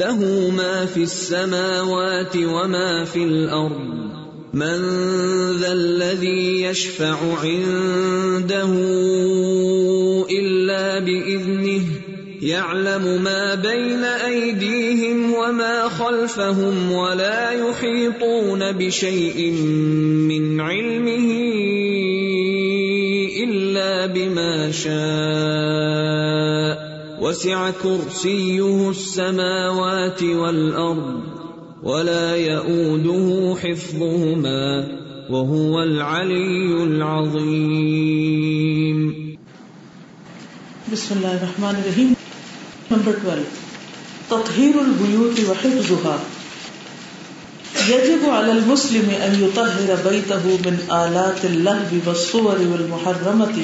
له ما في السماوات وما في الارض من ذا الذي يشفع عنده الا باذنه يعلم ما بين ايديهم وما خلفهم ولا يحيطون بشيء من علمه الا بما شاء. وسع كرسيه السماوات والارض ولا يئوده حفظهما وهو العلي العظيم. بسم اللہ الرحمن الرحیم. نمبر 12 تطہیر البیوت وحفظها يجب على المسلم ان يطهر بيته من آلات اللهب والصور والمحرمة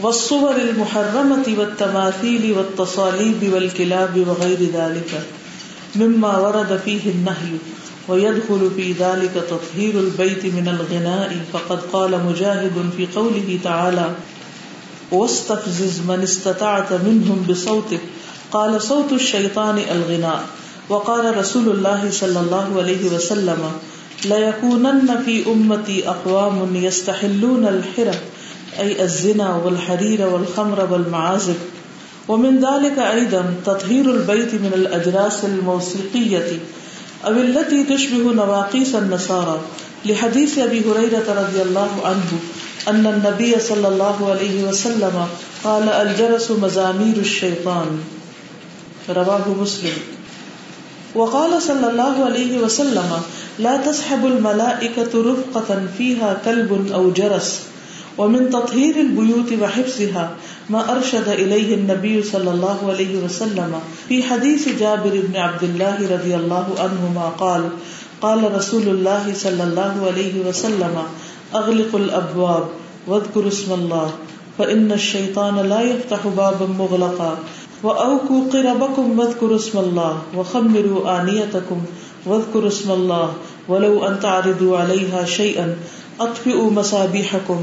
والصور المحرمة والتماثيل والتصاليب والكلاب وغير ذلك مما ورد فيه النهي ويدخل في ذلك تطهير البيت من الغناء. فقد قال مجاهد في قوله تعالى واستفزز من استطعت منهم بصوتك قال صوت الشيطان الغناء. وقال رسول الله صلى الله عليه وسلم لا يكونن في امتي اقوام يستحلون الحرى اي الزنا والحرير والخمر والمعازف. ومن ذلك ايضا تطهير البيت من الاجراس الموسيقيه او التي تشبه نواقيس النصارى. لحديث ابي هريره رضي الله عنه ان النبي صلى الله عليه وسلم قال الجرس مزامير الشيطان. رواه مسلم. وقال صلى الله عليه وسلم لا تسحب الملائكة رفقة فيها كلب أو جرس. ومن تطهير البيوت وحفظها ما أرشد إليه النبي صلى الله عليه وسلم في حديث جابر بن عبد الله رضي الله عنهما قال قال رسول الله صلى الله عليه وسلم، أغلق الأبواب واذكر اسم الله، فإن الشيطان لا يفتح بابا مغلقا وأوكوا قربكم واذكروا اسم الله، وخمروا آنيتكم واذكروا اسم الله، ولو أن تعرضوا عليها شيئا، أطفئوا مصابيحكم.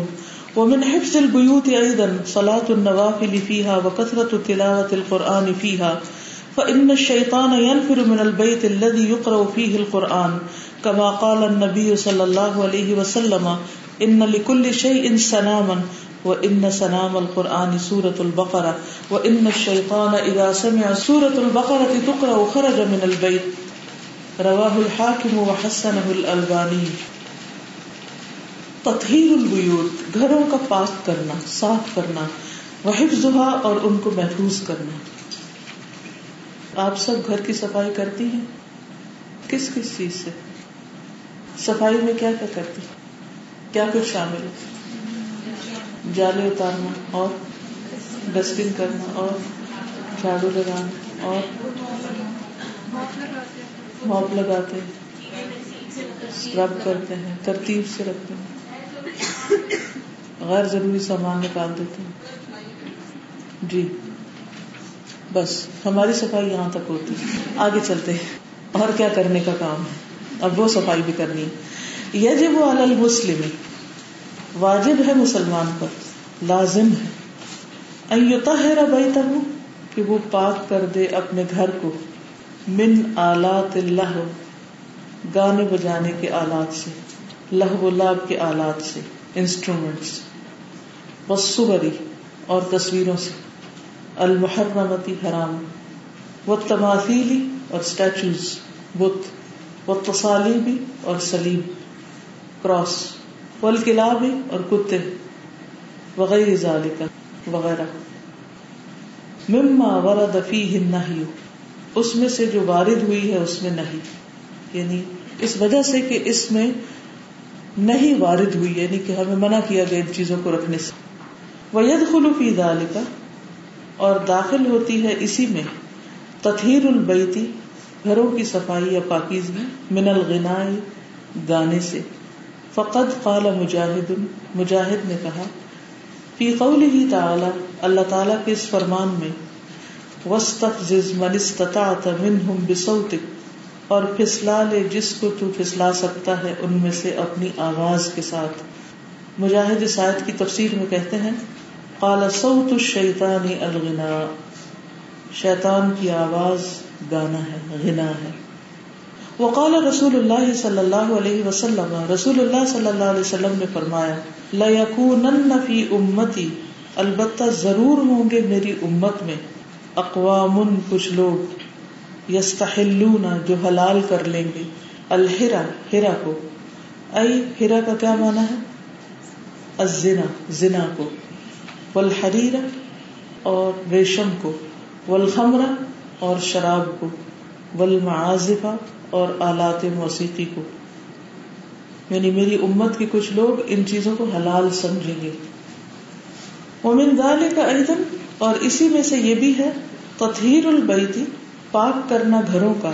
ومن حفظ البيوت أيضا صلاة النوافل فيها وكثرة تلاوة القرآن فيها، فإن الشيطان ينفر من البيت الذي يقرأ فيه القرآن. كما قال النبي صلى الله عليه وسلم، إن لكل شيء سناما، وإن سنام القرآن سورة البقرة. وإن الشيطان إذا سمع سورة البقرة تقرأ خرج من البيت. رواه الحاكم وحسنه الألباني. تطہیر البیوت، گھروں کا پاک کرنا، صاف کرنا، وحفظہا اور ان کو محفوظ کرنا۔ آپ سب گھر کی صفائی کرتی ہیں؟ کس کس چیز سے؟ صفائی میں کیا کیا کرتی کیا کچھ شامل ہے؟ جالے اتارنا اور ڈسٹنگ کرنا اور جھاڑو لگانا اور موپ لگاتے رب کرتے ہیں، ترتیب سے رکھتے ہیں۔ غیر ضروری سامان نکال دیتے ہیں۔ جی۔ بس، ہماری صفائی یہاں تک ہوتی آگے چلتے ہیں۔ اور کیا کرنے کا کام ہے؟ اب وہ صفائی بھی کرنی ہے۔ یہ جب وہ المسلم، واجب ہے مسلمان پر، لازم ہے۔ ایوتا ہے ربیتا ہوں کہ وہ پاک کر دے اپنے گھر کو۔ من آلات اللہ، گانے بجانے کے آلات سے۔ لہو لاب کے آلات سے انسٹرومینٹس وسوری اور تصویروں سے، المحرمتی حرام و تماثیلی اور اسٹیچوز بت و تصالیبی اور سلیب کراس والکلابی اور کتے وغیرہ ذالک وغیرہ۔ مما ورد فیہ النہی، اس میں سے جو وارد ہوئی ہے، اس میں نہیں۔ یعنی اس وجہ سے کہ اس میں نہیں وارد ہوئی یعنی کہ ہمیں منع کیا گیا ان چیزوں کو رکھنے سے۔ وید خلوفی دال کا اور داخل ہوتی ہے اسی میں، تطہیر البیتی گھروں کی صفائی یا پاکیزگی من الغنا گانے سے۔ فقد قال مجاہد مجاہد نے کہا فی قوله تعالی اللہ تعالی کے اس فرمان میں وستفزز من استطعت منهم بصوتك اور پھسلا لے جس کو تو پھسلا سکتا ہے، ان میں سے اپنی آواز کے ساتھ۔ مجاہد اس آیت کی تفسیر میں کہتے ہیں، قال صوت الشیطان الغنا۔ شیطان کی آواز گانا ہے، غنا ہے۔ وقال رسول اللہ صلی اللہ علیہ وسلم، رسول اللہ صلی اللہ علیہ وسلم نے فرمایا لَيَكُونَنَّ فِي أُمَّتِي البتہ ضرور ہوں گے میری امت میں۔ اقوام، کچھ لوگ۔ یستحلون جو حلال کر لیں گے۔ الحرا، ہرا کو۔ ائی ہرا کا کیا مانا ہے؟ الزنا، زنا کو۔ والحریر اور ریشم کو۔ والخمر اور شراب کو۔ والمعازفہ اور آلات موسیقی کو۔ یعنی میری امت کے کچھ لوگ ان چیزوں کو حلال سمجھیں گے۔ ومن ذالک ایضا اور اسی میں سے یہ بھی ہے، تطہیر البیتی پاک کرنا گھروں کا،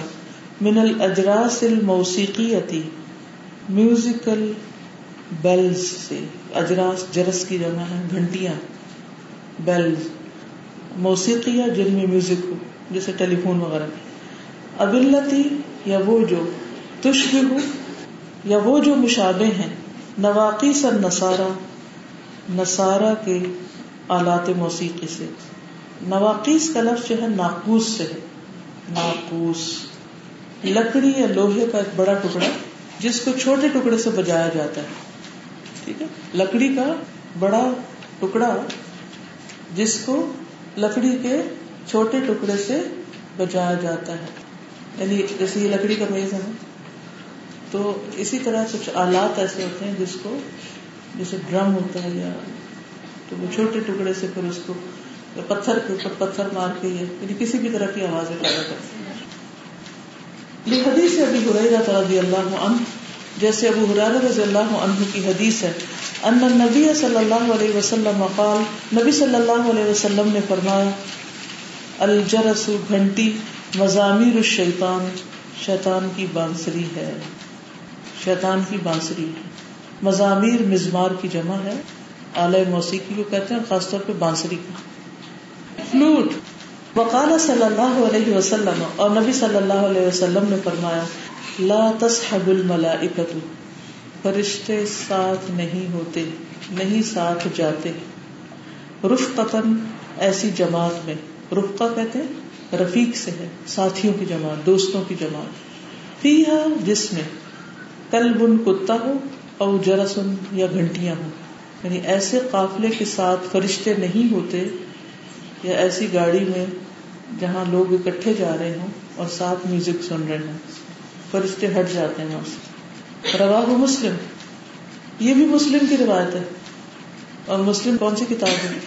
من الاجراس الموسیقیتی میوزیکل بیلز سے۔ اجراس، جرس کی جمع ہے، گھنٹیاں۔ بیلز موسیقیہ جن میں میوزک ہو، جیسے ٹیلی فون وغیرہ۔ ابلتی، یا وہ جو تشبہ ہو، یا وہ جو مشابہ ہیں۔ نواقی سر نسارا نسارا کے آلات موسیقی سے۔ نواقیس کا لفظ جو ہے، ناقوس سے۔ ہے ناقوس لکڑی یا لوہے کا ایک بڑا ٹکڑا جس کو چھوٹے ٹکڑے سے بجایا جاتا ہے، ٹھیک ہے؟ لکڑی کا بڑا ٹکڑا جس کو لکڑی کے چھوٹے ٹکڑے سے بجایا جاتا ہے۔ یعنی جیسے یہ لکڑی کا میز ہے تو اسی طرح کچھ آلات ایسے ہوتے ہیں جس کو، جیسے ڈرم ہوتا ہے یا تو وہ چھوٹے ٹکڑے سے پھر اس کو پتھر کے اوپر پتھر مار کے یعنی کسی بھی طرح کی آوازیں پیدا کرتے ہیں۔ حدیث ابھی حریرہ رضی اللہ عنہ، جیسے ابو حرار رضی اللہ عنہ کی حدیث ہے، ان نبی صلی اللہ علیہ وسلم قال، نبی صلی اللہ علیہ وسلم نے فرمایا، الجرس گھنٹی مزامیر الشیطان، شیطان کی بانسری ہے۔ شیطان کی بانسری ہے۔ مزامیر مزمار کی جمع ہے اعلی موسیقی کو کہتے ہیں، خاص طور پہ بانسری کا فلوٹ وقال صلی اللہ علیہ وسلم، اور نبی صلی اللہ علیہ وسلم نے فرمایا، لا تصحب الملائکۃ۔ فرشتے ساتھ نہیں ہوتے، نہیں ساتھ جاتے۔ رفقتن ایسی جماعت میں، رفقہ کہتے ہیں، رفیق سے ہے، ساتھیوں کی جماعت، دوستوں کی جماعت۔ فیہا جس میں کلب کتا ہو اور جرسن یا گھنٹیاں ہوں۔ یعنی ایسے قافلے کے ساتھ فرشتے نہیں ہوتے یا ایسی گاڑی میں جہاں لوگ اکٹھے جا رہے ہوں اور ساتھ میوزک سن رہے ہوں، فرشتے ہٹ جاتے ہیں وہاں سے۔ مسلم۔ یہ بھی مسلم کی روایت ہے۔ اور مسلم کون سی کتاب ہے؟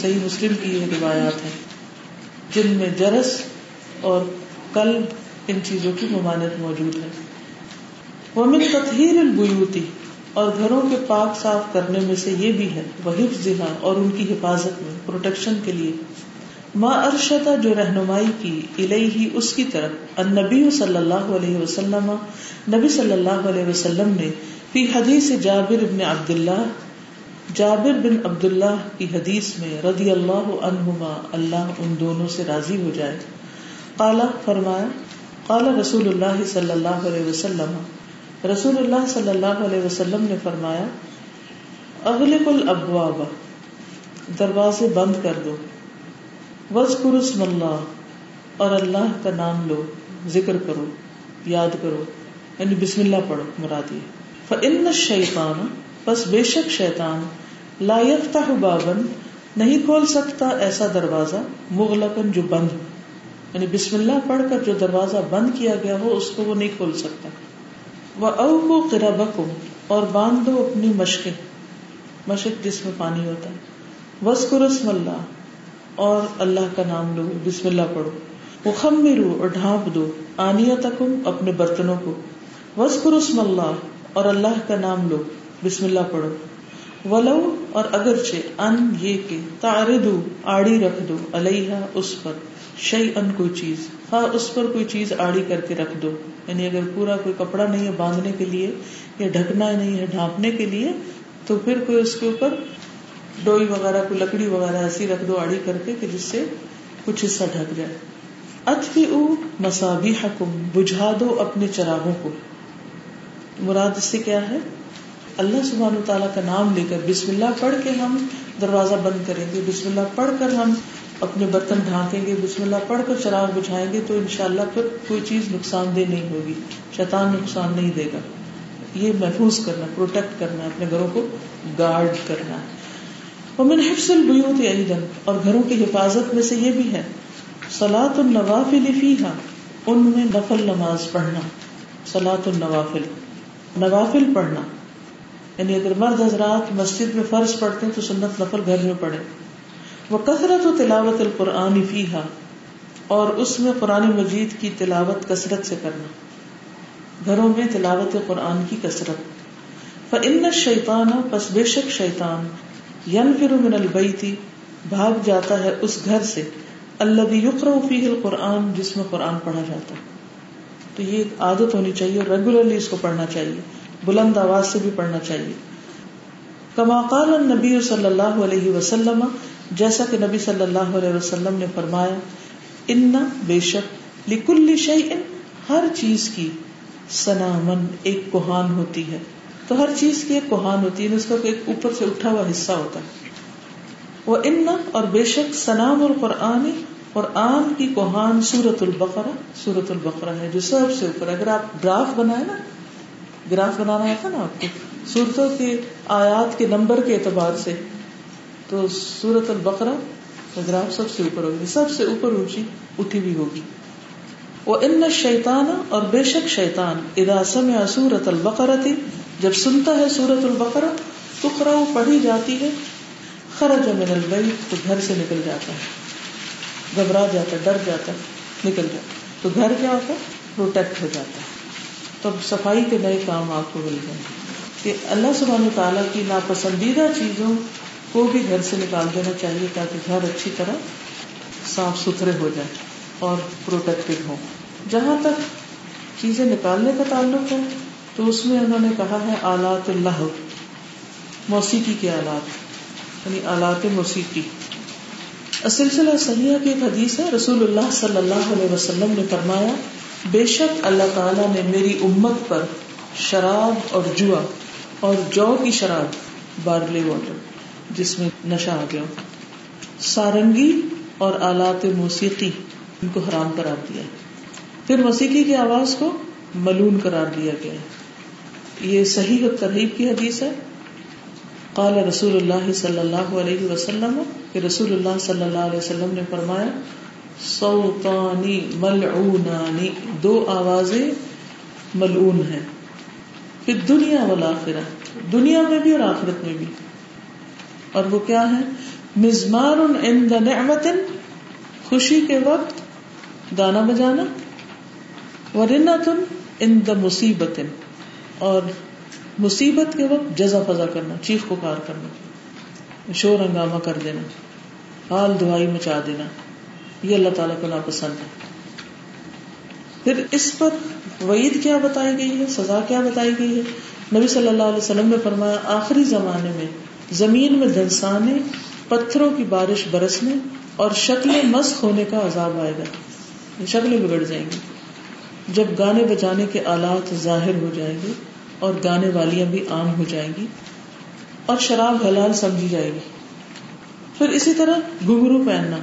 صحیح مسلم کی یہ روایات ہیں۔ جن میں جرس اور قلب ان چیزوں کی ممانت موجود ہے۔ وہ من تطہیر البیوتی اور گھروں کے پاک صاف کرنے میں سے یہ بھی ہے، وہ حفظ اور ان کی حفاظت میں پروٹیکشن کے لیے۔ ماں ارشدہ جو رہنمائی کی الہی اس کی طرف، النبی صلی اللہ علیہ وسلم، نبی صلی اللہ علیہ وسلم نے فی حدیث جابر بن عبد اللہ جابر بن عبد اللہ کی حدیث میں رضی اللہ عنہما اللہ ان دونوں سے راضی ہو جائے۔ قالا، فرمایا قال رسول اللہ صلی اللہ علیہ وسلم رسول اللہ صلی اللہ علیہ وسلم نے فرمایا، اغلق الابواب، دروازے بند کر دو۔ وز اسم اللہ، اور اللہ کا نام لو، ذکر کرو، یاد کرو۔ یعنی بسم اللہ پڑھو مرادی فن شیطان بس بے شک شیطان، لا يفتح بابن نہیں کھول سکتا ایسا دروازہ مغلقن جو بند یعنی بسم اللہ پڑھ کر جو دروازہ بند کیا گیا ہو، اس کو وہ نہیں کھول سکتا۔ وہ او کو اور باندھ دو اپنی مشقیں۔ مشق جس میں پانی ہوتا ہے۔ وسکر اسم اللہ اور اللہ کا نام لو، بسم اللہ پڑھو۔ وہ خم اور ڈھانپ دو آنیا تکم اپنے برتنوں کو۔ وسکر اسم اللہ اور اللہ کا نام لو، بسم اللہ پڑھو۔ ولو اور اگرچہ ان یہ کہ تاردو آڑی رکھ دو علیہ اس پر۔ شعی ان کوئی چیز ہاں اس پر کوئی چیز آڑی کر کے رکھ دو۔ یعنی اگر پورا کوئی کپڑا نہیں ہے باندھنے کے لیے یا ڈھکنا نہیں ہے ڈھانپنے کے لیے، تو پھر کوئی اس کے اوپر ڈوئی وغیرہ، کوئی لکڑی وغیرہ ایسی رکھ دو آڑی کر کے کہ جس سے کچھ حصہ ڈھک جائے۔ اتفی او مساوی حکم بجھا دو اپنے چراغوں کو۔ مراد اس سے کیا ہے؟ اللہ سبحان تعالیٰ کا نام لے کر بسم اللہ پڑھ کے ہم دروازہ بند کریں گے۔ بسم اللہ پڑھ کر ہم اپنے برتن ڈھانکیں گے، بسم اللہ پڑھ کر چراغ بجھائیں گے تو انشاءاللہ پھر کوئی چیز نقصان دہ نہیں ہوگی۔ شیطان نقصان نہیں دے گا۔ یہ محفوظ کرنا پروٹیکٹ کرنا، اپنے گھروں کو گارڈ کرنا۔ ومن حفظ البیوت ایدن اور گھروں کی حفاظت میں سے یہ بھی ہے۔ سلاۃ النوافل فیہا، ان میں نفل نماز پڑھنا۔ سلاۃ النوافل، نوافل پڑھنا۔ یعنی اگر مرد حضرات مسجد میں فرض پڑھتے ہیں تو سنت نفل گھر میں پڑھے وہ کثرت و تلاوت القرآن فیحا اور اس میں قرآن مجید کی تلاوت کثرت سے کرنا۔ گھروں میں تلاوت قرآن کی کثرت۔ فن شیطان پس بے شک شیطان ین فر من البیتی بھاگ جاتا ہے اس گھر سے اللہ یقر فیح القرآن، جس میں قرآن پڑھا جاتا ہے۔ تو یہ ایک عادت ہونی چاہیے، اور ریگولرلی اس کو پڑھنا چاہیے۔ بلند آواز سے بھی پڑھنا چاہیے۔ کما قال نبی صلی اللہ علیہ وسلم جیسا کہ نبی صلی اللہ علیہ وسلم نے فرمایا، ان بے شک لکل شعی ہر چیز کی سنامن ایک کوہان ہوتی ہے۔ تو ہر چیز کی ایک کوہان ہوتی ہے یعنی اس کا ایک اوپر سے اٹھا ہوا حصہ ہوتا ہے۔ وہ ان اور بے شک سنام القرآن اور آن کی کوہان سورت البقرا سورت البقرا ہے، جو سب سے اوپر اگر آپ گراف بنائے نا، گراف بنانا ہے نا آپ کو، سورتوں کے آیات کے نمبر کے اعتبار سے۔ تو سورت البقرا گراف سب سے اوپر ہوگی، سب سے اوپر اونچی اٹھی بھی ہوگی۔ وہ ان شیتان اور بے شک شیتان اداسم یا سورت البقرا تھی جب سنتا ہے سورت البقرا تو پڑھی جاتی ہے، خرج من البیت، تو گھر سے نکل جاتا ہے۔ گھبرا جاتا ڈر جاتا نکل جاتا تو گھر کیا ہوتا پروٹیکٹ ہو جاتا ہے۔ تو صفائی کے نئے کام آپ کو مل جائیں کہ اللہ سبحانہ تعالیٰ کی ناپسندیدہ چیزوں کو بھی گھر سے نکال دینا چاہیے تاکہ گھر اچھی طرح صاف ستھرے ہو جائے اور پروٹیکٹڈ ہو۔ جہاں تک چیزیں نکالنے کا تعلق ہے، تو اس میں انہوں نے کہا ہے آلات اللہ موسیقی کے آلات یعنی آلات موسیقی۔ سلسلہ سیاح کی ایک حدیث ہے، رسول اللہ صلی اللہ علیہ وسلم نے فرمایا، بے شک اللہ تعالیٰ نے میری امت پر شراب اور جوا اور جو کی شراب بارلے واٹر۔ جس میں نشہ آ گیا۔ سارنگی اور آلات موسیقی ان کو حرام قرار دیا۔ پھر موسیقی کی آواز کو ملون قرار دیا گیا۔ یہ صحیح ترغیب کی حدیث ہے۔ قال رسول اللہ صلی اللہ علیہ وسلم کہ رسول اللہ صلی اللہ علیہ وسلم نے فرمایا سوتانی ملعونانی، دو آوازیں ملعون ہیں۔ پھر دنیا والآخرہ، دنیا میں بھی اور آخرت میں بھی۔ اور وہ کیا ہے؟ مزمار عند نعمت خوشی کے وقت گانا بجانا ورنت عند مصیبت اور مصیبت کے وقت جزا فضا کرنا، چیخ پکار کرنا، شور ہنگامہ کر دینا، حال دعائی مچا دینا، یہ اللہ تعالیٰ کو ناپسند ہے۔ پھر اس پر وعید کیا بتائی گئی ہے؟ سزا کیا بتائی گئی ہے؟ نبی صلی اللہ علیہ وسلم نے فرمایا، آخری زمانے میں زمین میں دھنسانے، پتھروں کی بارش برسنے اور شکلیں مسخ ہونے کا عذاب آئے گا۔ شکلیں بگڑ جائیں گی۔ جب گانے بجانے کے آلات ظاہر ہو جائیں گے اور گانے والیاں بھی عام ہو جائیں گی اور شراب حلال سمجھی جائے گی۔ پھر اسی طرح گھنگرو پہننا۔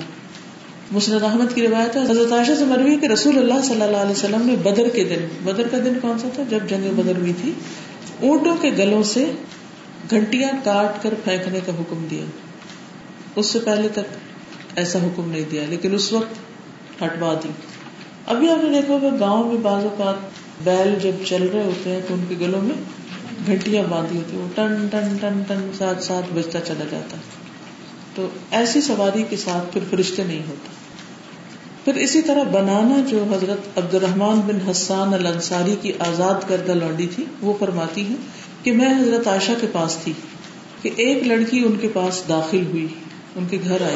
مسرت احمد کی روایت ہے، حضرت عائشہ سے مروی کہ رسول اللہ صلی اللہ علیہ وسلم نے بدر کے دن، بدر کا دن کون سا تھا؟ جب جنگ بدر ہوئی تھی، اونٹوں کے گلوں سے گھنٹیاں کاٹ کر پھینکنے کا حکم دیا۔ اس سے پہلے تک ایسا حکم نہیں دیا، لیکن اس وقت ہٹوا دی۔ ابھی آپ نے دیکھا ہوگا گاؤں میں بعض اوقات بیل جب چل رہے ہوتے ہیں تو ان کے گلوں میں گھنٹیاں باندھی ہوتی ہیں، وہ ٹن ٹن ٹن ٹن ساتھ ساتھ بجتا چلا جاتا۔ تو ایسی سواری کے ساتھ پھر فرشتے نہیں ہوتے۔ پھر اسی طرح بنانا جو حضرت عبد الرحمان بن حسان الانصاری کی آزاد کردہ لانڈی تھی، وہ فرماتی ہے کہ میں حضرت عائشہ کے پاس تھی کہ ایک لڑکی ان کے پاس داخل ہوئی، ان کے گھر آئی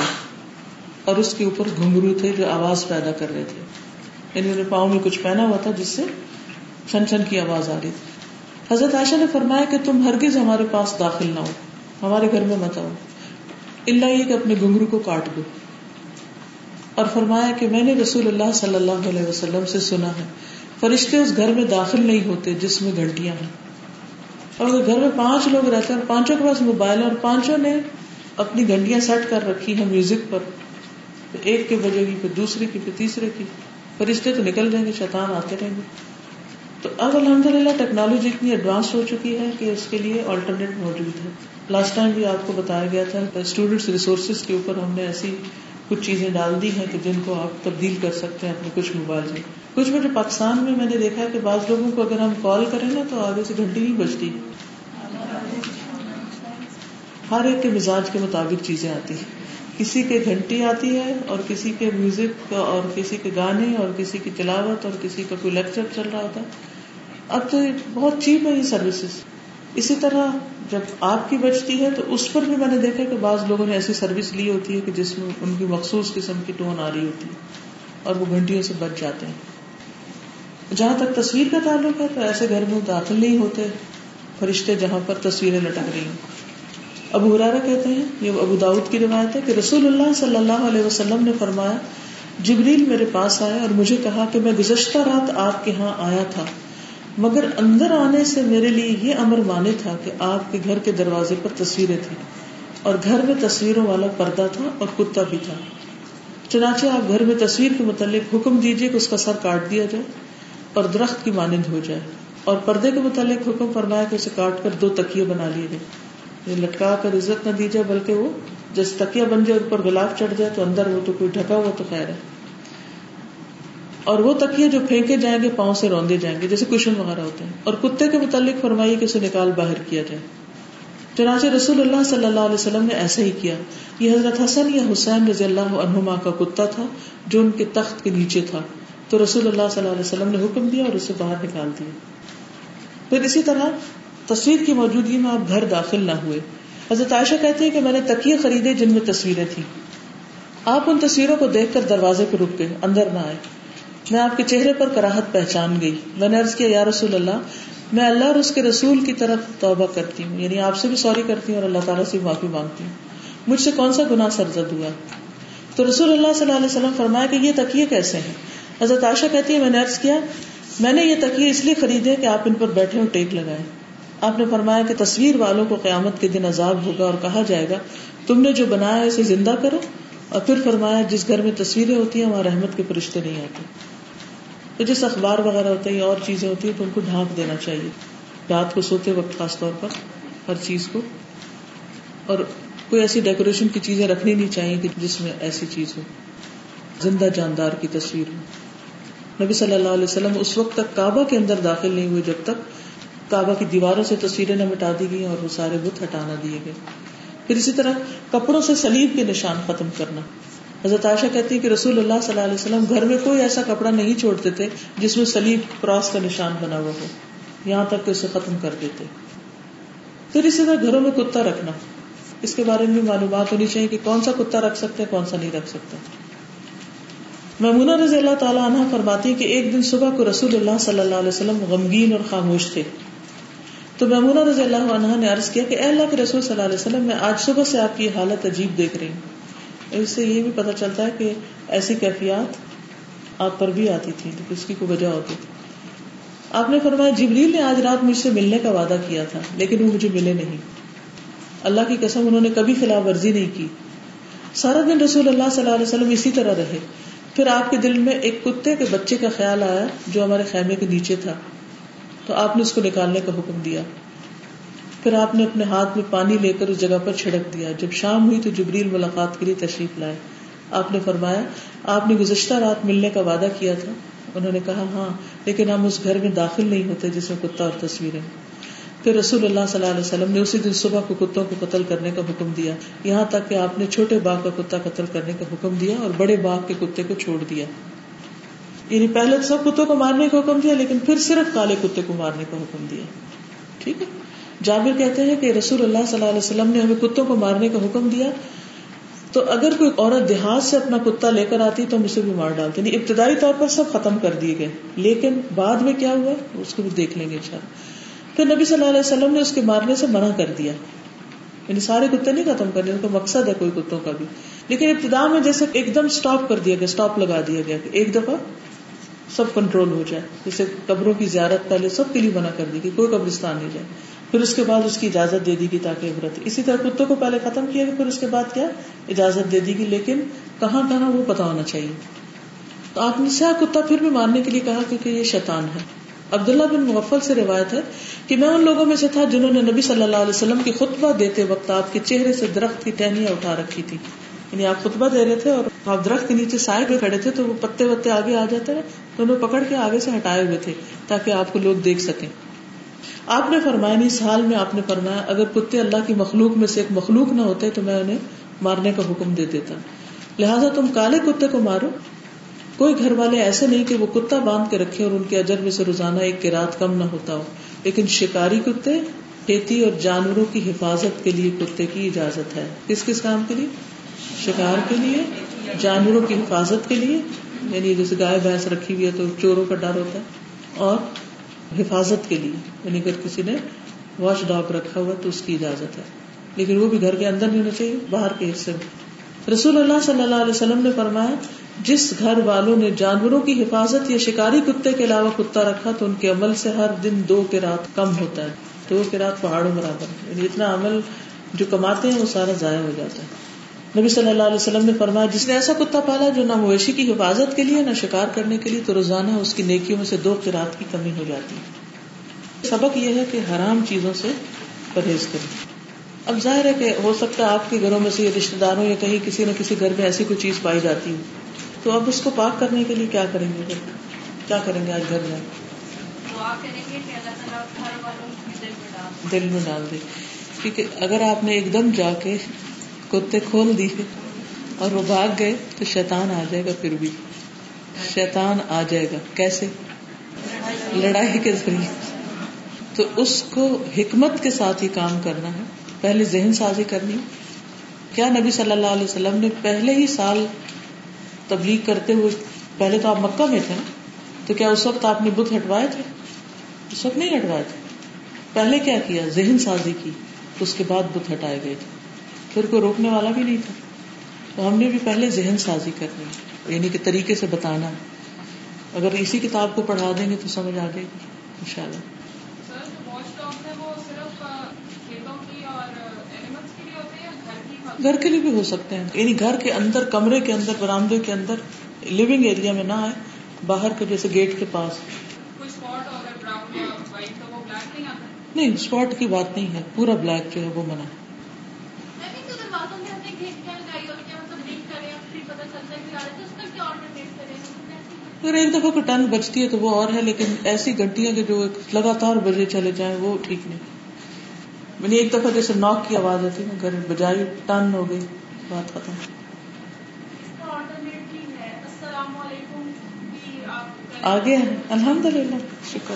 اور اس کے اوپر گھنگرو تھے جو آواز پیدا کر رہے تھے۔ یعنی انہوں نے پاؤں میں کچھ پہنا ہوا تھا جس سے چھن چھن کی آواز آ رہی تھی۔ حضرت عائشہ نے فرمایا کہ تم ہرگز ہمارے پاس داخل نہ ہو، ہمارے گھر میں مت آؤ۔ اللہ یہ کہ اپنے گنگرو کو کاٹ دو۔ اور فرمایا کہ میں نے رسول اللہ صلی اللہ علیہ وسلم سے سنا ہے، فرشتے اس گھر میں داخل نہیں ہوتے جس میں گھنٹیاں ہیں۔ اور اگر گھر میں پانچ لوگ رہتے ہیں اور پانچوں کے پاس موبائل ہے اور پانچوں نے اپنی گھنٹیاں سیٹ کر رکھی ہیں میوزک پر ایک کے بجے گی پھر دوسرے کی، پھر تیسرے کی، فرشتے تو نکل جائیں گے، شیطان آتے رہیں گے۔ تو اب الحمد للہ ٹیکنالوجی اتنی ایڈوانس ہو چکی ہے کہ اس کے لیے آلٹرنیٹ موجود ہے۔ لاسٹ ٹائم بھی آپ کو بتایا گیا تھا اسٹوڈینٹس ریسورسز کے اوپر ہم نے ایسی کچھ چیزیں ڈال دی ہیں کہ جن کو آپ تبدیل کر سکتے ہیں اپنے کچھ موبائل میں۔ کچھ بڑے پاکستان میں میں نے دیکھا کہ بعض لوگوں کو اگر ہم کال کریں نا تو آگے سے گھنٹی نہیں بجتی۔ ہر ایک کے مزاج کے مطابق چیزیں آتی ہیں۔ کسی کے گھنٹی آتی ہے اور کسی کے میوزک اور کسی کے گانے اور کسی کی تلاوت اور کسی کا کوئی لیکچر چل رہا ہوتا۔ ہے اب تو بہت چیپ ہے یہ سروسز۔ اسی طرح جب آپ کی بچتی ہے تو اس پر بھی میں نے دیکھا کہ بعض لوگوں نے ایسی سروس لی ہوتی ہے کہ جس میں ان کی مخصوص قسم کی ٹون آ رہی ہوتی ہے اور وہ گھنٹیوں سے بچ جاتے ہیں۔ جہاں تک تصویر کا تعلق ہے تو ایسے گھر میں داخل نہیں ہوتے، فرشتے جہاں پر تصویریں لٹک رہی ہیں۔ ابو ہرارا کہتے ہیں، یہ ابو داود کی روایت ہے کہ رسول اللہ صلی اللہ علیہ وسلم نے فرمایا، جبریل میرے پاس آیا اور مجھے کہا کہ میں گزشتہ رات آپ کے یہاں آیا تھا، مگر اندر آنے سے میرے لیے یہ امر مانے تھا کہ آپ کے گھر کے دروازے پر تصویریں تھیں اور گھر میں تصویروں والا پردہ تھا اور کتا بھی تھا۔ چنانچہ آپ گھر میں تصویر کے متعلق حکم دیجیے کہ اس کا سر کاٹ دیا جائے۔ اور درخت کی مانند ہو جائے۔ اور پردے کے متعلق حکم فرمایا کہ اسے کاٹ کر دو تکیے بنا لیے گئے۔ یعنی لٹکا کر عزت نہ دی جائے، بلکہ وہ جس تکیا بن جائے اوپر گلاب چڑھ جائے، تو اندر وہ تو کوئی ڈھکا ہوا تو خیر ہے۔ اور وہ تکیے جو پھینکے جائیں گے، پاؤں سے روندے جائیں گے، جیسے کشن وغیرہ ہوتے ہیں۔ اور کتے کے متعلق فرمائی کہ اسے نکال باہر کیا جائے۔ چنانچہ رسول اللہ صلی اللہ علیہ وسلم نے ایسا ہی کیا۔ یہ حضرت حسن یا حسین رضی اللہ عنہما کا کتا تھا، جو ان کے تخت کے نیچے تھا۔ تو رسول اللہ صلی اللہ علیہ وسلم نے حکم دیا اور اسے باہر نکال دیا۔ پھر اسی طرح تصویر کی موجودگی میں آپ گھر داخل نہ ہوئے۔ حضرت عائشہ کہتی ہے کہ میں نے تکیے خریدے جن میں تصویریں تھیں۔ آپ ان تصویروں کو دیکھ کر دروازے پہ رک گئے، اندر نہ آئے۔ میں آپ کے چہرے پر کراہت پہچان گئی۔ میں نے عرض کیا، یا رسول اللہ، میں اللہ اور اس کے رسول کی طرف توبہ کرتی ہوں۔ یعنی آپ سے بھی سوری کرتی ہوں اور اللہ تعالیٰ سے معافی مانگتی ہوں۔ مجھ سے کون سا گناہ سرزد ہوا؟ تو رسول اللہ صلی اللہ علیہ وسلم فرمایا کہ یہ تکیے کیسے ہیں؟ حضرت عائشہ کہتی ہے میں نے عرض کیا، میں نے یہ تکیے اس لیے خریدے کہ آپ ان پر بیٹھے اور ٹیک لگائے آپ نے فرمایا کہ تصویر والوں کو قیامت کے دن عذاب ہوگا اور کہا جائے گا، تم نے جو بنایا اسے زندہ کرو۔ اور پھر فرمایا، جس گھر میں تصویریں ہوتی ہیں، وہاں رحمت کے فرشتے نہیں آتے۔ تو جس اخبار وغیرہ ہوتے ہیں اور چیزیں ہوتی ہیں، تو ان کو ڈھانپ دینا چاہیے۔ رات کو سوتے وقت خاص طور پر ہر چیز کو۔ اور کوئی ایسی ڈیکوریشن کی چیزیں رکھنی نہیں چاہیے کہ جس میں ایسی چیز ہو۔ زندہ جاندار کی تصویر ہو۔ نبی صلی اللہ علیہ وسلم اس وقت تک کعبہ کے اندر داخل نہیں ہوئے جب تک کعبہ کی دیواروں سے تصویریں نہ مٹا دی گئی اور وہ سارے بت ہٹانا دیے گئے۔ پھر اسی طرح کپڑوں سے سلیب کے نشان ختم کرنا۔ حضرت عائشہ کہتی ہے کہ رسول اللہ صلی اللہ علیہ وسلم گھر میں کوئی ایسا کپڑا نہیں چھوڑتے تھے جس میں سلیب کراس کا نشان بنا ہوا ہو۔ یہاں تک کہ اسے ختم کر دیتے۔ پھر اسی طرح گھروں میں کتا رکھنا۔ اس کے بارے میں معلومات ہونی چاہیے کہ کون سا کتا رکھ سکتے کون سا نہیں رکھ سکتے۔ محمود رضی اللہ تعالیٰ عنہ فرماتی ہے کہ ایک دن صبح کو رسول اللہ صلی اللہ علیہ وسلم غمگین اور خاموش تھے۔ تو محمود رضی اللہ عنہ نے عرض کیا کہ اے اللہ کے رسول صلی اللہ علیہ وسلم، میں آج صبح سے آپ کی حالت عجیب دیکھ رہی ہوں۔ اس سے یہ بھی پتا چلتا ہے کہ ایسی کیفیات آپ پر بھی آتی تھی تو اس کی کوئی وجہ ہوتی۔ تھی آپ نے فرمایا، جبریل نے آج رات مجھ سے ملنے کا وعدہ کیا تھا، لیکن وہ مجھے ملے نہیں۔ اللہ کی قسم، انہوں نے کبھی خلاف ورزی نہیں کی۔ سارا دن رسول اللہ صلی اللہ علیہ وسلم اسی طرح رہے۔ پھر آپ کے دل میں ایک کتے کے بچے کا خیال آیا جو ہمارے خیمے کے نیچے تھا۔ تو آپ نے اس کو نکالنے کا حکم دیا۔ پھر آپ نے اپنے ہاتھ میں پانی لے کر اس جگہ پر چھڑک دیا۔ جب شام ہوئی تو جبریل ملاقات کے لیے تشریف لائے۔ آپ نے فرمایا، آپ نے گزشتہ رات ملنے کا وعدہ کیا تھا؟ انہوں نے کہا ہاں لیکن ہم اس گھر میں داخل نہیں ہوتے جس میں کتا اور تصویریں۔ پھر رسول اللہ صلی اللہ علیہ وسلم نے اسی دن صبح کو کتوں کو قتل کرنے کا حکم دیا۔ یہاں تک کہ آپ نے چھوٹے باغ کا کتا قتل کرنے کا حکم دیا اور بڑے باغ کے کتے کو چھوڑ دیا۔ یعنی پہلے سب کتوں کو مارنے کا حکم دیا، لیکن پھر صرف کالے کتے کو مارنے کا حکم دیا۔ ٹھیک ہے؟ جابر کہتے ہیں کہ رسول اللہ صلی اللہ علیہ وسلم نے ہمیں کتوں کو مارنے کا حکم دیا۔ تو اگر کوئی عورت دیہات سے اپنا کتا لے کر آتی تو ہم اسے بھی مار ڈالتے یعنی ابتدائی طور پر سب ختم کر دیے گئے، لیکن بعد میں کیا ہوا؟ اس کو بھی دیکھ لیں گے ان پھر نبی صلی اللہ علیہ وسلم نے اس کے مارنے سے منع کر دیا۔ یعنی سارے کتے نہیں ختم کرنے، ان کا مقصد ہے کوئی کتوں کا بھی۔ لیکن ابتدا میں جیسے ایک دم اسٹاپ کر دیا گیا اسٹاپ لگا دیا گیا ایک دفعہ سب کنٹرول ہو جائے۔ جیسے قبروں کی زیارت پہلے سب کے لیے منع کر دی گئی کوئی قبرستان نہیں جائے۔ پھر اس کے بعد اس کی اجازت دے دی گی تاکہ عبرت اسی طرح کتوں کو پہلے ختم کیا گیا، پھر اس کے بعد کیا؟ اجازت دے دی گی لیکن کہاں کہاں وہ پتا ہونا چاہیے۔ تو آپ نے سیاح کتا پھر بھی ماننے کے لیے کہا کیونکہ یہ شیطان ہے۔ عبداللہ بن مغفل سے روایت ہے کہ میں ان لوگوں میں سے تھا جنہوں نے نبی صلی اللہ علیہ وسلم کی خطبہ دیتے وقت آپ کے چہرے سے درخت کی ٹہنیاں اٹھا رکھی تھی۔ یعنی آپ خطبہ دے رہے تھے اور آپ درخت کے نیچے سائے پہ کھڑے تھے تو وہ پتے وتے آگے آ جاتے تو انہیں پکڑ کے آگے سے ہٹائے ہوئے تھے تاکہ آپ کو لوگ دیکھ سکیں۔ آپ نے فرمایا، نہیں، اس حال میں آپ نے فرمایا، اگر کتے اللہ کی مخلوق میں سے ایک مخلوق نہ ہوتے تو میں انہیں مارنے کا حکم دے دیتا۔ لہٰذا تم کالے کتے کو مارو۔ کوئی گھر والے ایسے نہیں کہ وہ کتا باندھ کے رکھے اور ان کے اجر میں سے روزانہ ایک کی رات کم نہ ہوتا ہو۔ لیکن شکاری کتے، کھیتی اور جانوروں کی حفاظت کے لیے کتے کی اجازت ہے۔ کس کس کام کے لیے؟ شکار کے لیے، جانوروں کی حفاظت کے لیے۔ یعنی جیسے گائے بھینس رکھی ہوئی ہے تو چوروں کا ڈر ہوتا ہے۔ اور حفاظت کے لیے یعنی اگر کسی نے واش ڈاگ رکھا ہوا تو اس کی اجازت ہے۔ لیکن وہ بھی گھر کے اندر نہیں ہونا چاہیے، باہر کے حصے میں۔ رسول اللہ صلی اللہ علیہ وسلم نے فرمایا جس گھر والوں نے جانوروں کی حفاظت یا شکاری کتے کے علاوہ کتا رکھا تو ان کے عمل سے ہر دن دو کے رات کم ہوتا ہے۔ دو کے رات پہاڑوں برابر۔ یعنی اتنا عمل جو کماتے ہیں وہ سارا ضائع ہو جاتا ہے۔ نبی صلی اللہ علیہ وسلم نے فرمایا، جس نے ایسا کتا پالا جو نہ مویشی کی حفاظت کے لیے، نہ شکار کرنے کے لیے، تو روزانہ اس کی نیکیوں میں سے دو قرات کی کمی ہو جاتی ہے۔ سبق یہ ہے کہ حرام چیزوں سے پرہیز کریں۔ اب ظاہر ہے کہ ہو سکتا ہے آپ کے گھروں میں سے رشتے داروں یا کہیں کسی نہ کسی گھر میں ایسی کوئی چیز پائی جاتی ہے تو اب اس کو پاک کرنے کے لیے کیا کریں گے کیا کریں گے آج گھر میں؟ دل میں ڈال دے۔ کیونکہ اگر آپ نے ایک دم جا کے کتے کھول دیے اور وہ بھاگ گئے تو شیطان آ جائے گا پھر بھی۔ شیطان آ جائے گا۔ کیسے؟ لڑائی کے ذریعے۔ تو اس کو حکمت کے ساتھ ہی کام کرنا ہے۔ پہلے ذہن سازی کرنی کیا نبی صلی اللہ علیہ وسلم نے پہلے ہی سال تبلیغ کرتے ہوئے، پہلے تو آپ مکہ میں تھے نا، تو کیا اس وقت آپ نے بت ہٹوائے تھے؟ اس وقت نہیں ہٹوائے تھے۔ پہلے کیا کیا؟ ذہن سازی کی، تو اس کے بعد بت ہٹائے گئے تھے۔ پھر کوئی روکنے والا بھی نہیں تھا۔ تو ہم نے بھی پہلے ذہن سازی کرنی یعنی کہ طریقے سے بتانا۔ اگر اسی کتاب کو پڑھا دیں گے تو سمجھ آ جائے گی ان شاء اللہ گھر کے لیے بھی ہو سکتے ہیں۔ یعنی گھر کے اندر کمرے کے اندر برامدے کے اندر لونگ ایریا میں نہ آئے باہر کے جیسے گیٹ کے پاس۔ نہیں اسپاٹ کی بات نہیں ہے۔ پورا بلیک جو ہے وہ منع۔ اگر ایک دفعہ کو ٹن بچتی ہے تو وہ اور ہے لیکن ایسی گھنٹیاں جو لگاتار بجے چلے جائیں وہ ٹھیک نہیں۔ میں نے ایک دفعہ جیسے ناک کی آواز آتی نا گھر بجائی، ٹن ہو گئی، بات ختم۔ آگے الحمد للہ شکر۔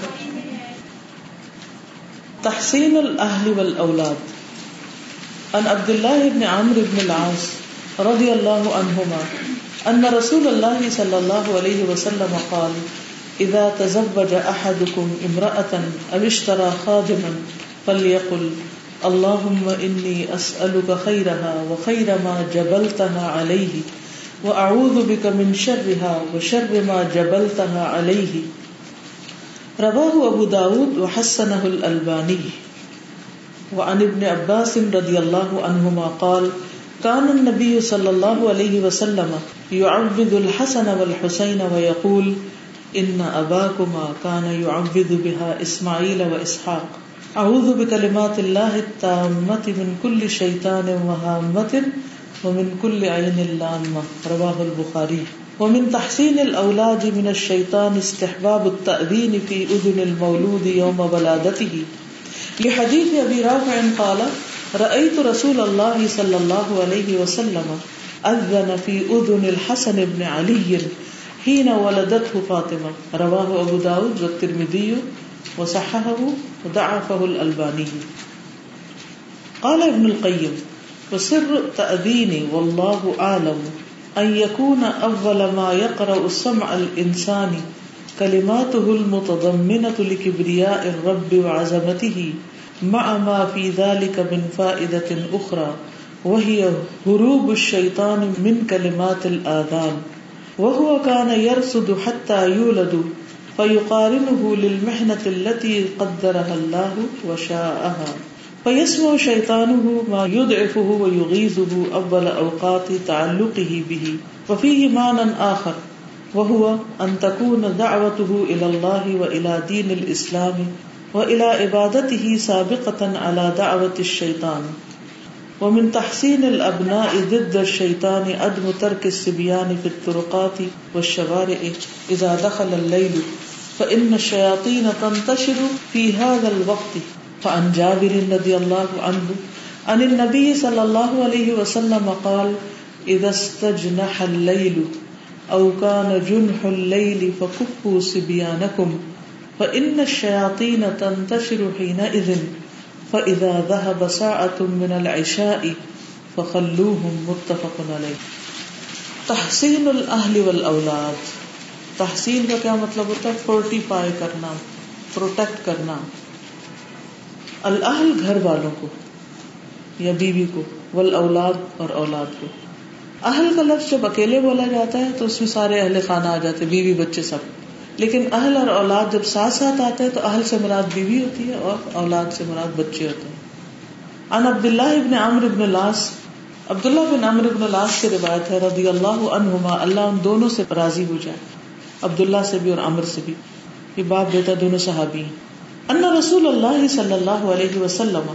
تحسین الاہل والاولاد۔ ان عبد الله بن عمرو بن العاص رضی اللہ عنہما ان رسول الله صلى الله عليه وسلم قال اذا تزوج احدكم امرأة او اشترى خادما فليقل، اللهم اني اسألك خيرها وخير ما جبلتها عليه، وأعوذ بك من شرها وشر ما جبلتها عليه. رواه أبو داود وحسنه الألباني. وعن ابن عباس رضي الله عنهما قال، كان النبي صلى الله عليه وسلم يعبد الحسن والحسين ويقول، إن أباكما كان يعبد بها إسماعيل وإسحاق. أعوذ بكلمات الله التامة من كل شيطان وهامة ومن كل عين لامة. رواه البخاري. ومن تحسين الأولاد من الشيطان استحباب التأذين في أذن المولود يوم ولادته. لحديث أبي رافع قال رأيت رسول الله صلى الله عليه وسلم أذن في أذن الحسن بن علي حين ولدته فاطمة. رواه أبو داود والترمذي وصححه ودعفه الألباني. قال ابن القيم، وسر تأدینی واللہ عالم ان يكون اول ما يقرأ السمع الانسانی كلماته المتضمنة لكبرياء الرب وعظمته مع ما في ذلك من فائدة اخرى وهي هروب الشيطان من كلمات الاذان وهو كان يرصد حتى يولد فيقارنه للمحنة التي قدرها الله وشاءها. فيسمع شيطانه ما يضعفه ويغيظه أول أوقات تعلقه به. وفيه معنى آخر. وهو أن تكون دعوته إلى الله وإلى دين الإسلام وإلى عبادته سابقة على دعوة الشيطان ومن تحسين الأبناء ضد الشيطان عدم ترك السبيان في الطرقات والشوارع إذا دخل الليل فإن الشياطين تنتشر في هذا الوقت فعن جابر رضي الله عنه عن النبي صلى الله عليه وسلم قال اذا استجنح الليل او كان جنح الليل فكفوا صبيانكم فان الشياطين تنتشر حينئذ فاذا ذهب ساعه من العشاء فخلوهم متفق عليه. تحسین الاهل والاولاد تحسین کا کیا مطلب ہوتا ہے؟ فورٹیفائی کرنا پروٹیکٹ کرنا۔ الحل گھر والوں کو، یا بیوی کو ول اولاد اور اولاد کو۔ اہل کا لفظ جب اکیلے بولا جاتا ہے تو اس میں سارے اہل خانہ آ جاتے بیوی، بچے سب۔ لیکن اہل اور اولاد جب ساتھ ساتھ آتے ہیں تو اہل سے مراد بیوی ہوتی ہے اور اولاد سے مراد بچے ہوتے ہیں۔ ان عبد اللہ ابن عمر ابن لاس عبد اللہ بن عمر ابن لاس کی روایت ہے، رضی اللہ عنہما، اللہ ان دونوں سے راضی ہو جائے۔ عبد اللہ سے بھی اور عمر سے بھی، یہ باپ بیٹا دونوں صحابی ہیں۔ ان رسول اللہ صلی اللہ علیہ وسلم،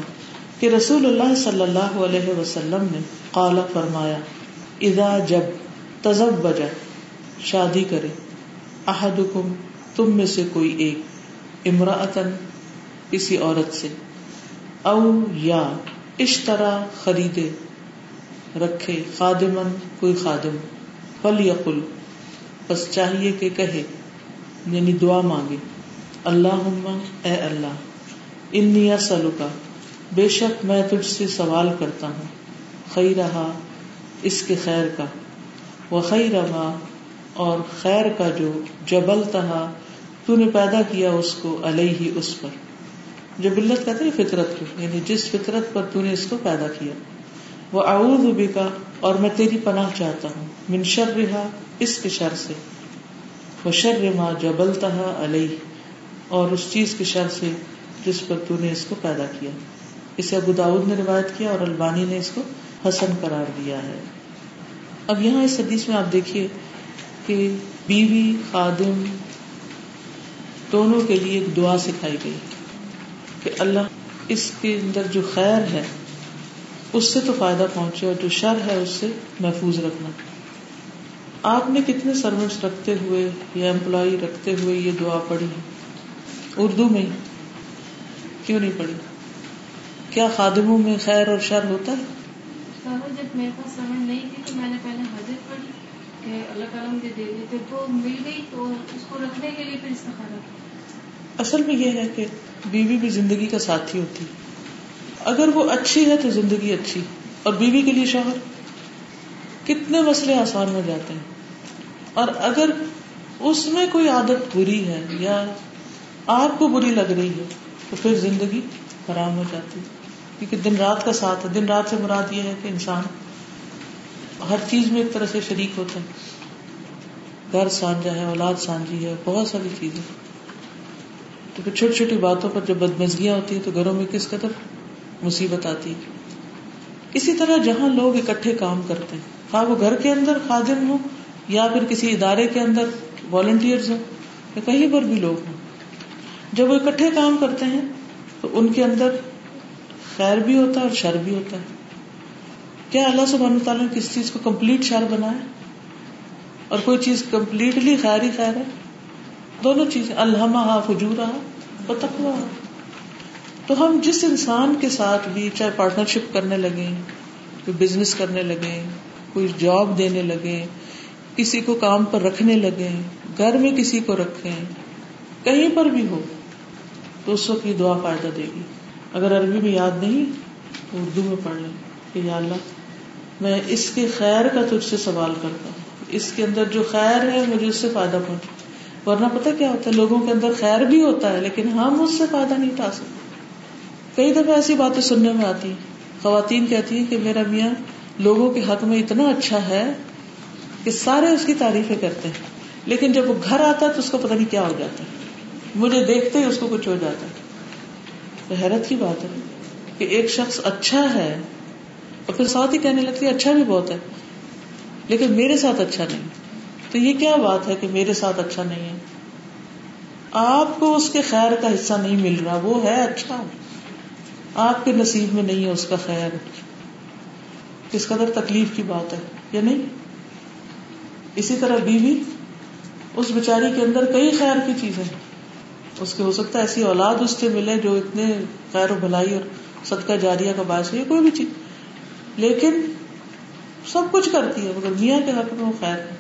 کہ رسول اللہ صلی اللہ علیہ وسلم نے قال، فرمایا، اذا جب تزب بجا شادی کرے، احدکم، تم میں سے کوئی ایک امراطن کسی عورت سے، او یا، اشترا، خریدے، رکھے خادمن کوئی خادم فل یقل بس چاہیے کہ کہے یعنی دعا مانگے اللہ اے اللہ، انی سلو کا بے شک میں تجھ سے سوال کرتا ہوں خی رہا اس کے خیر کا وہ خی رہا اور خیر کا جو جبل تہا تو نے پیدا کیا اس کو علیہ ہی اس پر۔ جو بلت کہتے ہیں فطرت کو یعنی جس فطرت پر تو نے اس کو پیدا کیا۔ وہ اعوذ بکا، اور میں تیری پناہ چاہتا ہوں، من شر رہا اس کے شر سے. وہ ما جبلتا علیہ اور اس چیز کی شر سے جس پر تو نے اس کو پیدا کیا. اسے ابو داود نے روایت کیا اور البانی نے اس کو حسن قرار دیا ہے. اب یہاں اس حدیث میں آپ دیکھیے کہ بیوی، خادم دونوں کے لیے ایک دعا سکھائی گئی کہ اللہ اس کے اندر جو خیر ہے، اس سے تو فائدہ پہنچے اور جو شر ہے، اس سے محفوظ رکھنا. آپ نے کتنے سروس رکھتے ہوئے یا امپلائی رکھتے ہوئے یہ دعا پڑھی؟ اردو میں کیوں نہیں پڑھی؟ کیا خادموں میں خیر اور شر ہوتا ہے؟ جب میرے پاس سمجھ نہیں تھی تو میں نے پہلے پڑھی کہ اللہ تعالیٰ مجھے دے دیتے تو مل گئی تو اس کو رکھنے کے لیے پھر اصل میں یہ ہے کہ بیوی بھی زندگی کا ساتھی ہوتی۔ اگر وہ اچھی ہے تو زندگی اچھی۔ اور بیوی کے لیے شوہر؟ کتنے مسئلے آسان ہو جاتے ہیں۔ اور اگر اس میں کوئی عادت بری ہے یا آپ کو بری لگ رہی ہے، تو پھر زندگی حرام ہو جاتی کیونکہ دن رات کا ساتھ ہے۔ دن رات سے مراد یہ ہے کہ انسان ہر چیز میں ایک طرح سے شریک ہوتا ہے۔ گھر سانجا ہے، اولاد سانجی ہے، بہت ساری چیزیں۔ تو پھر چھوٹی چھوٹی باتوں پر جب بدمزگیاں ہوتی ہیں، تو گھروں میں کس قدر مصیبت آتی ہے۔ اسی طرح جہاں لوگ اکٹھے کام کرتے ہیں ہاں وہ گھر کے اندر خادم ہو یا پھر کسی ادارے کے اندر والنٹیئر ہو یا کہیں پر بھی لوگ ہوں۔ جب وہ اکٹھے کام کرتے ہیں تو ان کے اندر خیر بھی ہوتا ہے اور شر بھی ہوتا ہے۔ کیا اللہ سبحانہ تعالیٰ نے کس چیز کو کمپلیٹ شر بنایا اور کوئی چیز کمپلیٹلی خیر ہی خیر ہے؟ دونوں چیزیں الحمہ ہا فجور تقوا تو ہم جس انسان کے ساتھ بھی چاہے پارٹنرشپ کرنے لگے کوئی بزنس کرنے لگے کوئی جاب دینے لگے کسی کو کام پر رکھنے لگے گھر میں کسی کو رکھے کہیں پر بھی ہو، تو اس وقت یہ دعا فائدہ دے گی۔ اگر عربی میں یاد نہیں، تو اردو میں پڑھ لیں کہ یا اللہ، میں اس کے خیر کا تجھ سے سوال کرتا ہوں۔ اس کے اندر جو خیر ہے، مجھے اس سے فائدہ پہنچے۔ ورنہ پتہ کیا ہوتا ہے، لوگوں کے اندر خیر بھی ہوتا ہے، لیکن ہم اس سے فائدہ نہیں اٹھا سکتے۔ کئی دفعہ ایسی باتیں سننے میں آتی ہیں۔ خواتین کہتی ہیں کہ میرا میاں، لوگوں کے حق میں اتنا اچھا ہے کہ سارے اس کی تعریفیں کرتے ہیں۔ لیکن جب وہ گھر آتا ہے تو اس کو پتہ نہیں کیا ہو جاتا۔ ہے مجھے دیکھتے ہی اس کو کچھ ہو جاتا۔ ہے تو حیرت کی بات ہے کہ ایک شخص اچھا ہے اور پھر ساتھ ہی کہنے لگتی ہے اچھا بھی بہت ہے، لیکن میرے ساتھ اچھا نہیں۔ تو یہ کیا بات ہے کہ میرے ساتھ اچھا نہیں ہے؟ آپ کو اس کے خیر کا حصہ نہیں مل رہا، وہ ہے اچھا۔ آپ کے نصیب میں نہیں ہے اس کا خیر۔ کس قدر تکلیف کی بات ہے، یا نہیں؟ اسی طرح بیوی، اس بیچاری کے اندر کئی خیر کی چیزیں۔ اس کے ہو سکتا ہے ایسی اولاد اس سے ملے جو اتنے خیر و بھلائی اور صدقہ جاریہ کا باعث ہوئی کوئی بھی چیز۔ لیکن سب کچھ کرتی ہے، مگر میاں کے حق میں وہ خیر ہے۔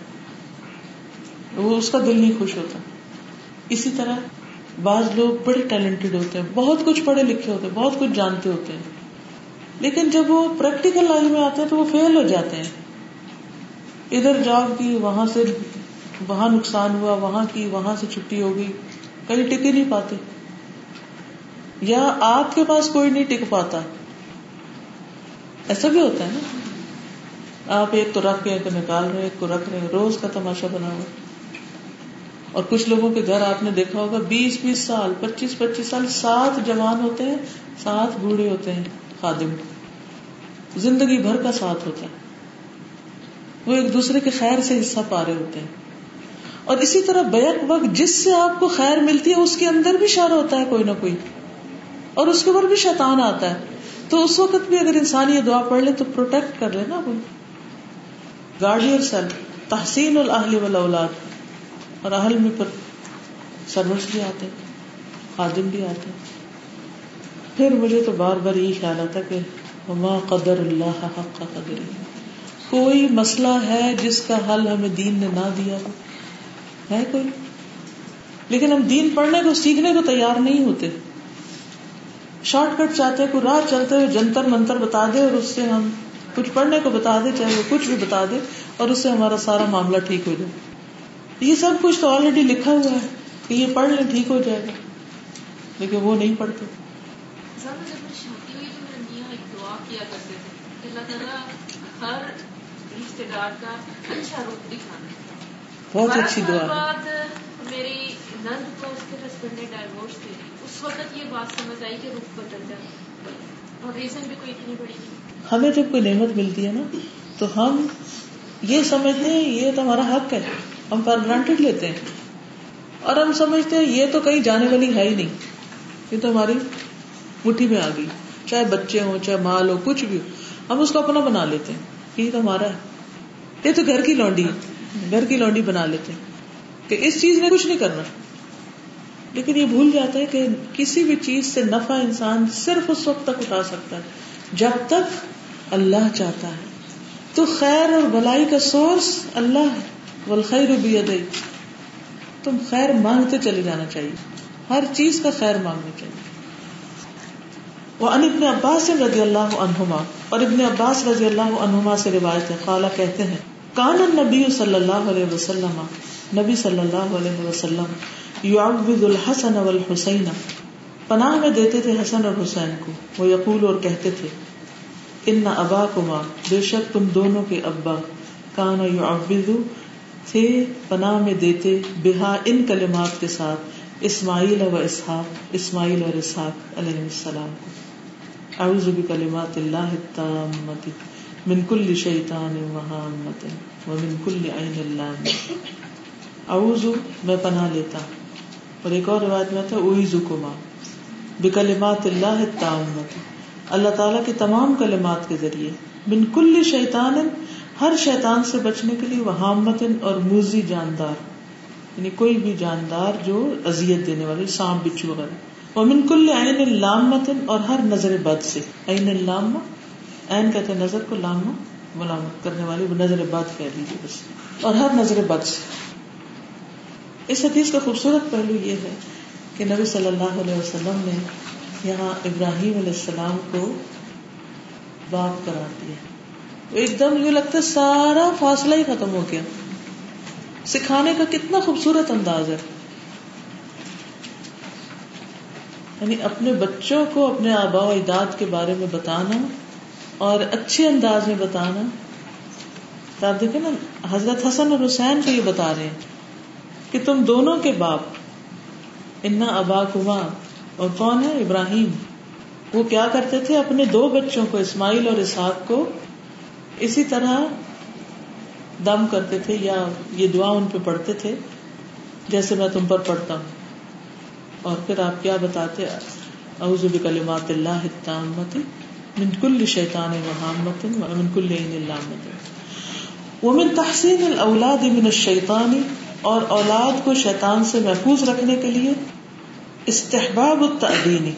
وہ اس کا دل نہیں خوش ہوتا۔ اسی طرح بعض لوگ بڑے ٹیلنٹڈ ہوتے ہیں، بہت کچھ پڑھے لکھے ہوتے ہیں، بہت کچھ جانتے ہوتے ہیں۔ لیکن جب وہ پریکٹیکل لائف میں آتے ہیں تو وہ فیل ہو جاتے ہیں۔ ادھر جاب کی وہاں سے وہاں نقصان ہوا، وہاں کی وہاں سے چھٹی ہو گئی، کہیں ٹک ہی نہیں پاتے۔ یا آپ کے پاس کوئی نہیں ٹک پاتا۔ ایسا بھی ہوتا ہے نا۔ آپ ایک تو رکھ کے نکال رہے ایک کو رکھ رہے روز کا تماشا بنا ہوا۔ اور کچھ لوگوں کے گھر آپ نے دیکھا ہوگا، بیس بیس سال، پچیس پچیس سال سات جوان ہوتے ہیں، سات بوڑھے ہوتے ہیں خادم۔ زندگی بھر کا ساتھ ہوتا ہے۔ وہ ایک دوسرے کے خیر سے حصہ پا رہے ہوتے ہیں۔ اور اسی طرح بیک وقت جس سے آپ کو خیر ملتی ہے، اس کے اندر بھی شر ہوتا ہے کوئی نہ کوئی۔ اور اس کے اوپر بھی شیطان آتا ہے۔ تو اس وقت بھی اگر انسان یہ دعا پڑھ لے تو پروٹیکٹ کر لے نا گارڈین سیل تحسین الحل والاولاد۔ اور اہل میں پھر سروس بھی آتے خادم بھی آتے پھر مجھے تو بار بار یہی خیال آتا کہ ما قدر اللہ حق قدر کوئی مسئلہ ہے جس کا حل ہمیں دین نے نہ دیا ہو ہے کوئی؟ لیکن ہم دین پڑھنے کو، سیکھنے کو تیار نہیں ہوتے۔ شارٹ کٹ چاہتے کوئی راہ چلتے ہوئے جنتر منتر بتا دے اور اس سے ہم کچھ پڑھنے کو بتا دے، چاہے وہ کچھ بھی بتا دے اور اس سے ہمارا سارا معاملہ ٹھیک ہو جائے۔ یہ سب کچھ تو آلریڈی لکھا ہوا ہے کہ یہ پڑھ لیں، ٹھیک ہو جائے گا۔ لیکن وہ نہیں پڑھتے۔ اللہ تعالیٰ ہر بہت اچھی دعا میری نند کو اس کے ہسبینڈ نے ڈائیورس دے دی۔ اس وقت یہ بات سمجھ آئی کہ رخ بدل جائے۔ اور ریزن بھی کوئی اتنی بڑی نہیں۔ ہمیں جب کوئی نعمت ملتی ہے نا تو ہم یہ سمجھتے ہیں یہ تو ہمارا حق ہے۔ ہم پر گرانٹیڈ لیتے ہیں۔ اور ہم سمجھتے ہیں یہ تو کہیں جانے والی ہے ہی نہیں۔ یہ تو ہماری مٹھی میں آ گئی۔ چاہے بچے ہوں چاہے مال ہو کچھ بھی ہو۔ ہم اس کو اپنا بنا لیتے ہیں۔ یہ تو ہمارا ہے۔ یہ تو گھر کی لونڈی ہے۔ گھر کی لونڈی بنا لیتے ہیں۔ کہ اس چیز نے کچھ نہیں کرنا۔ لیکن یہ بھول جاتا ہے کہ کسی بھی چیز سے نفع انسان صرف اس وقت تک اٹھا سکتا ہے۔ جب تک اللہ چاہتا ہے۔ تو خیر اور بلائی کا سورس اللہ ہے۔ والخیر بید تم خیر مانگتے چلے جانا چاہیے۔ ہر چیز کا خیر مانگنا چاہیے۔ وہ ان ابن عباس رضی اللہ عنہما، اور ابن عباس رضی اللہ عنہما سے روایت ہے خالہ کہتے ہیں، کان النبی صلی اللہ علیہ وسلم، نبی صلی اللہ علیہ وسلم، یعوذ الحسن والحسین، پناہ میں دیتے تھے حسن اور حسین کو، وہ یقول اور کہتے تھے، ان ابا کما بے شک تم دونوں کے ابا، کان یعوذ، تھے پناہ میں دیتے بہا ان کلمات کے ساتھ، اسماعیل و اسحاق، اسماعیل اور اسحاق علیہ السلام کو۔ اعوذ بکلمات اللہ التامت من کل شیطان وہامت ومن کل عین اللہ اعوذ، میں پناہ لیتا اور ایک اور روایت میں تھا اویزو کما بکلمات اللہ التامت. اللہ تعالیٰ کی تمام کلمات کے ذریعے من کل شیطان، ہر شیطان سے بچنے کے لیے وہامت اور موزی جاندار یعنی کوئی بھی جاندار جو اذیت دینے والے سانپ، بچھو وغیرہ۔ اور من کل عین لامت اور ہر نظر بد سے۔ عین لامہ، عین کہتے ہیں نظر کو، لامہ ملامت کرنے والی، وہ نظر بد کہہ لیجیے بس۔ اور ہر نظر بد سے۔ اس حدیث کا خوبصورت پہلو یہ ہے کہ نبی صلی اللہ علیہ وسلم نے یہاں ابراہیم علیہ السلام کو باپ قرار دیا۔ ایک دم یہ لگتا ہے سارا فاصلہ ہی ختم ہو گیا۔ سکھانے کا کتنا خوبصورت انداز ہے۔ یعنی اپنے بچوں کو اپنے آبا و اجداد کے بارے میں بتانا اور اچھے انداز میں بتانا۔ تو آپ دیکھیں نا، حضرت حسن اور حسین کو یہ بتا رہے ہیں کہ تم دونوں کے باپ، انا ابا کما اور کون ہے؟ ابراہیم۔ وہ کیا کرتے تھے؟ اپنے دو بچوں کو، اسماعیل اور اسحاق کو اسی طرح دم کرتے تھے یا یہ دعا ان پہ پڑھتے تھے، جیسے میں تم پر پڑھتا ہوں۔ اور پھر آپ کیا بتاتے اعوذ بکلمات اللہ التامت من کل شیطان وہامت ومن کل عین اللامت ومن تحسین الاولاد من الشیطان اور اولاد کو شیطان سے محفوظ رکھنے کے لیے استحباب التعدین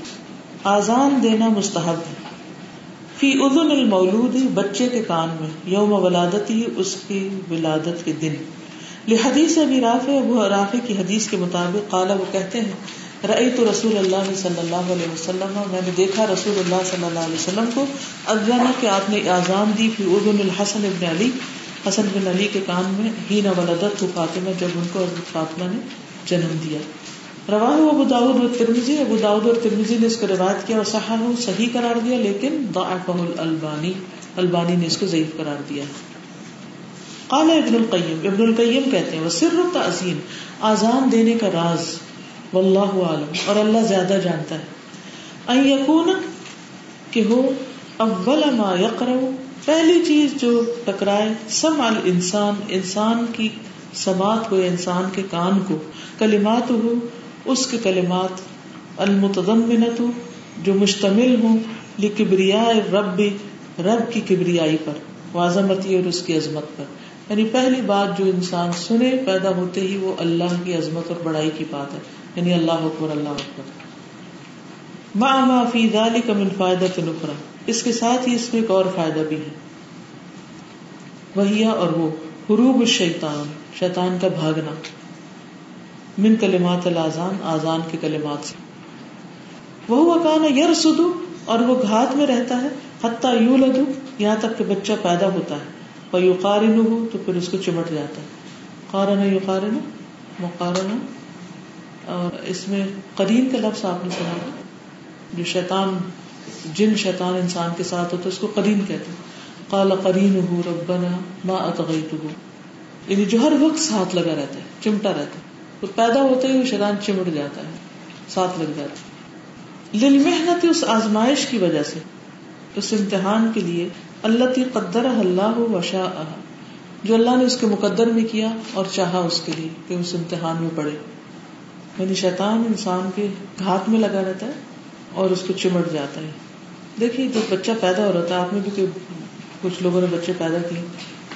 آزان دینا مستحب ہے۔ فی اذن المولود، بچے کے کان میں، یوم ولادت ہی اس کی ولادت کے دن۔ لحدیث ابی رافع، ابو رافع کی حدیث کے مطابق قالا وہ کہتے ہیں رأیت رسول اللہ صلی اللہ علیہ وسلم، میں نے دیکھا رسول اللہ صلی اللہ علیہ وسلم کو۔ اذن کہ آپ نے آزان دی فی اذن الحسن ابن علی۔ حسن بن علی کے کان میں ہی نہ ولادت تو فاطمہ، جب ان کو فاطمہ نے جنم دیا۔ رواہ ابو داود و ترمزی ابو داود اور ترمزی نے اس کو روایت کیا اور صحاح صحیح قرار دیا، لیکن ضعفہ الالبانی، البانی نے اس کو ضعیف قرار دیا۔ قال ابن القیم ابن القیم کہتے ہیں وہ سر تعظیم آزان دینے کا راز۔ واللہ عالم، اور اللہ زیادہ جانتا ہے۔ ان یکون، کہ ہو اول ما یقرأ، پہلی چیز جو ٹکرائے، سمع الانسان، انسان کی سماعت کو، انسان کے کان کو۔ کلمات ہو اس کے کلمات۔ المتضمنت جو مشتمل ہوں لکبریا رب رب کی کبریائی پر وازمتی اور اس کی عظمت پر۔ یعنی پہلی بات جو انسان سنے، پیدا ہوتے ہی وہ اللہ کی عظمت اور بڑائی کی بات ہے۔ یعنی اللہ اکبر اللہ اکبر۔ ما ما فی ذلک من فائدہ نکرا اس کے ساتھ ہی اس میں ایک اور فائدہ بھی ہے۔ وہیا اور وہ، حروب الشیطان، شیطان کا بھاگنا۔ من کلمات الازان آزان کے کلمات سے۔ وہ کانا یرسدو اور وہ گھات میں رہتا ہے۔ حتیٰ یو لدو یہاں تک کہ بچہ پیدا ہوتا ہے۔ اور یو ہو تو پھر اس کو چمٹ جاتا ہے۔ قارن یو قارن مقارن اور اس میں قرین کا لفظ آپ نے سنا جو شیطان، جن شیطان انسان کے ساتھ ہوتا ہے، اس کو قرین کہتے ہیں۔ قال قرین ہو ربنا ما اتغیت ہو یعنی جو ہر وقت ساتھ لگا رہتا ہے، چمٹا رہتا ہے۔ تو پیدا ہوتے ہی وہ شیطان چمٹ جاتا ہے، ساتھ لگ جاتا ہے۔ لل محنت اس آزمائش کی وجہ سے، اس امتحان کے لیے اللہ تی قدر اللہ وشا جو اللہ نے اس کے مقدر میں کیا اور چاہا اس کے لیے کہ اس امتحان میں پڑے یعنی شیطان انسان کے ہاتھ میں لگا رہتا ہے اور اس کو چمٹ جاتا ہے۔ دیکھیے، جب بچہ پیدا ہو رہا ہے آپ نے بھی کچھ لوگوں نے بچے پیدا کیے۔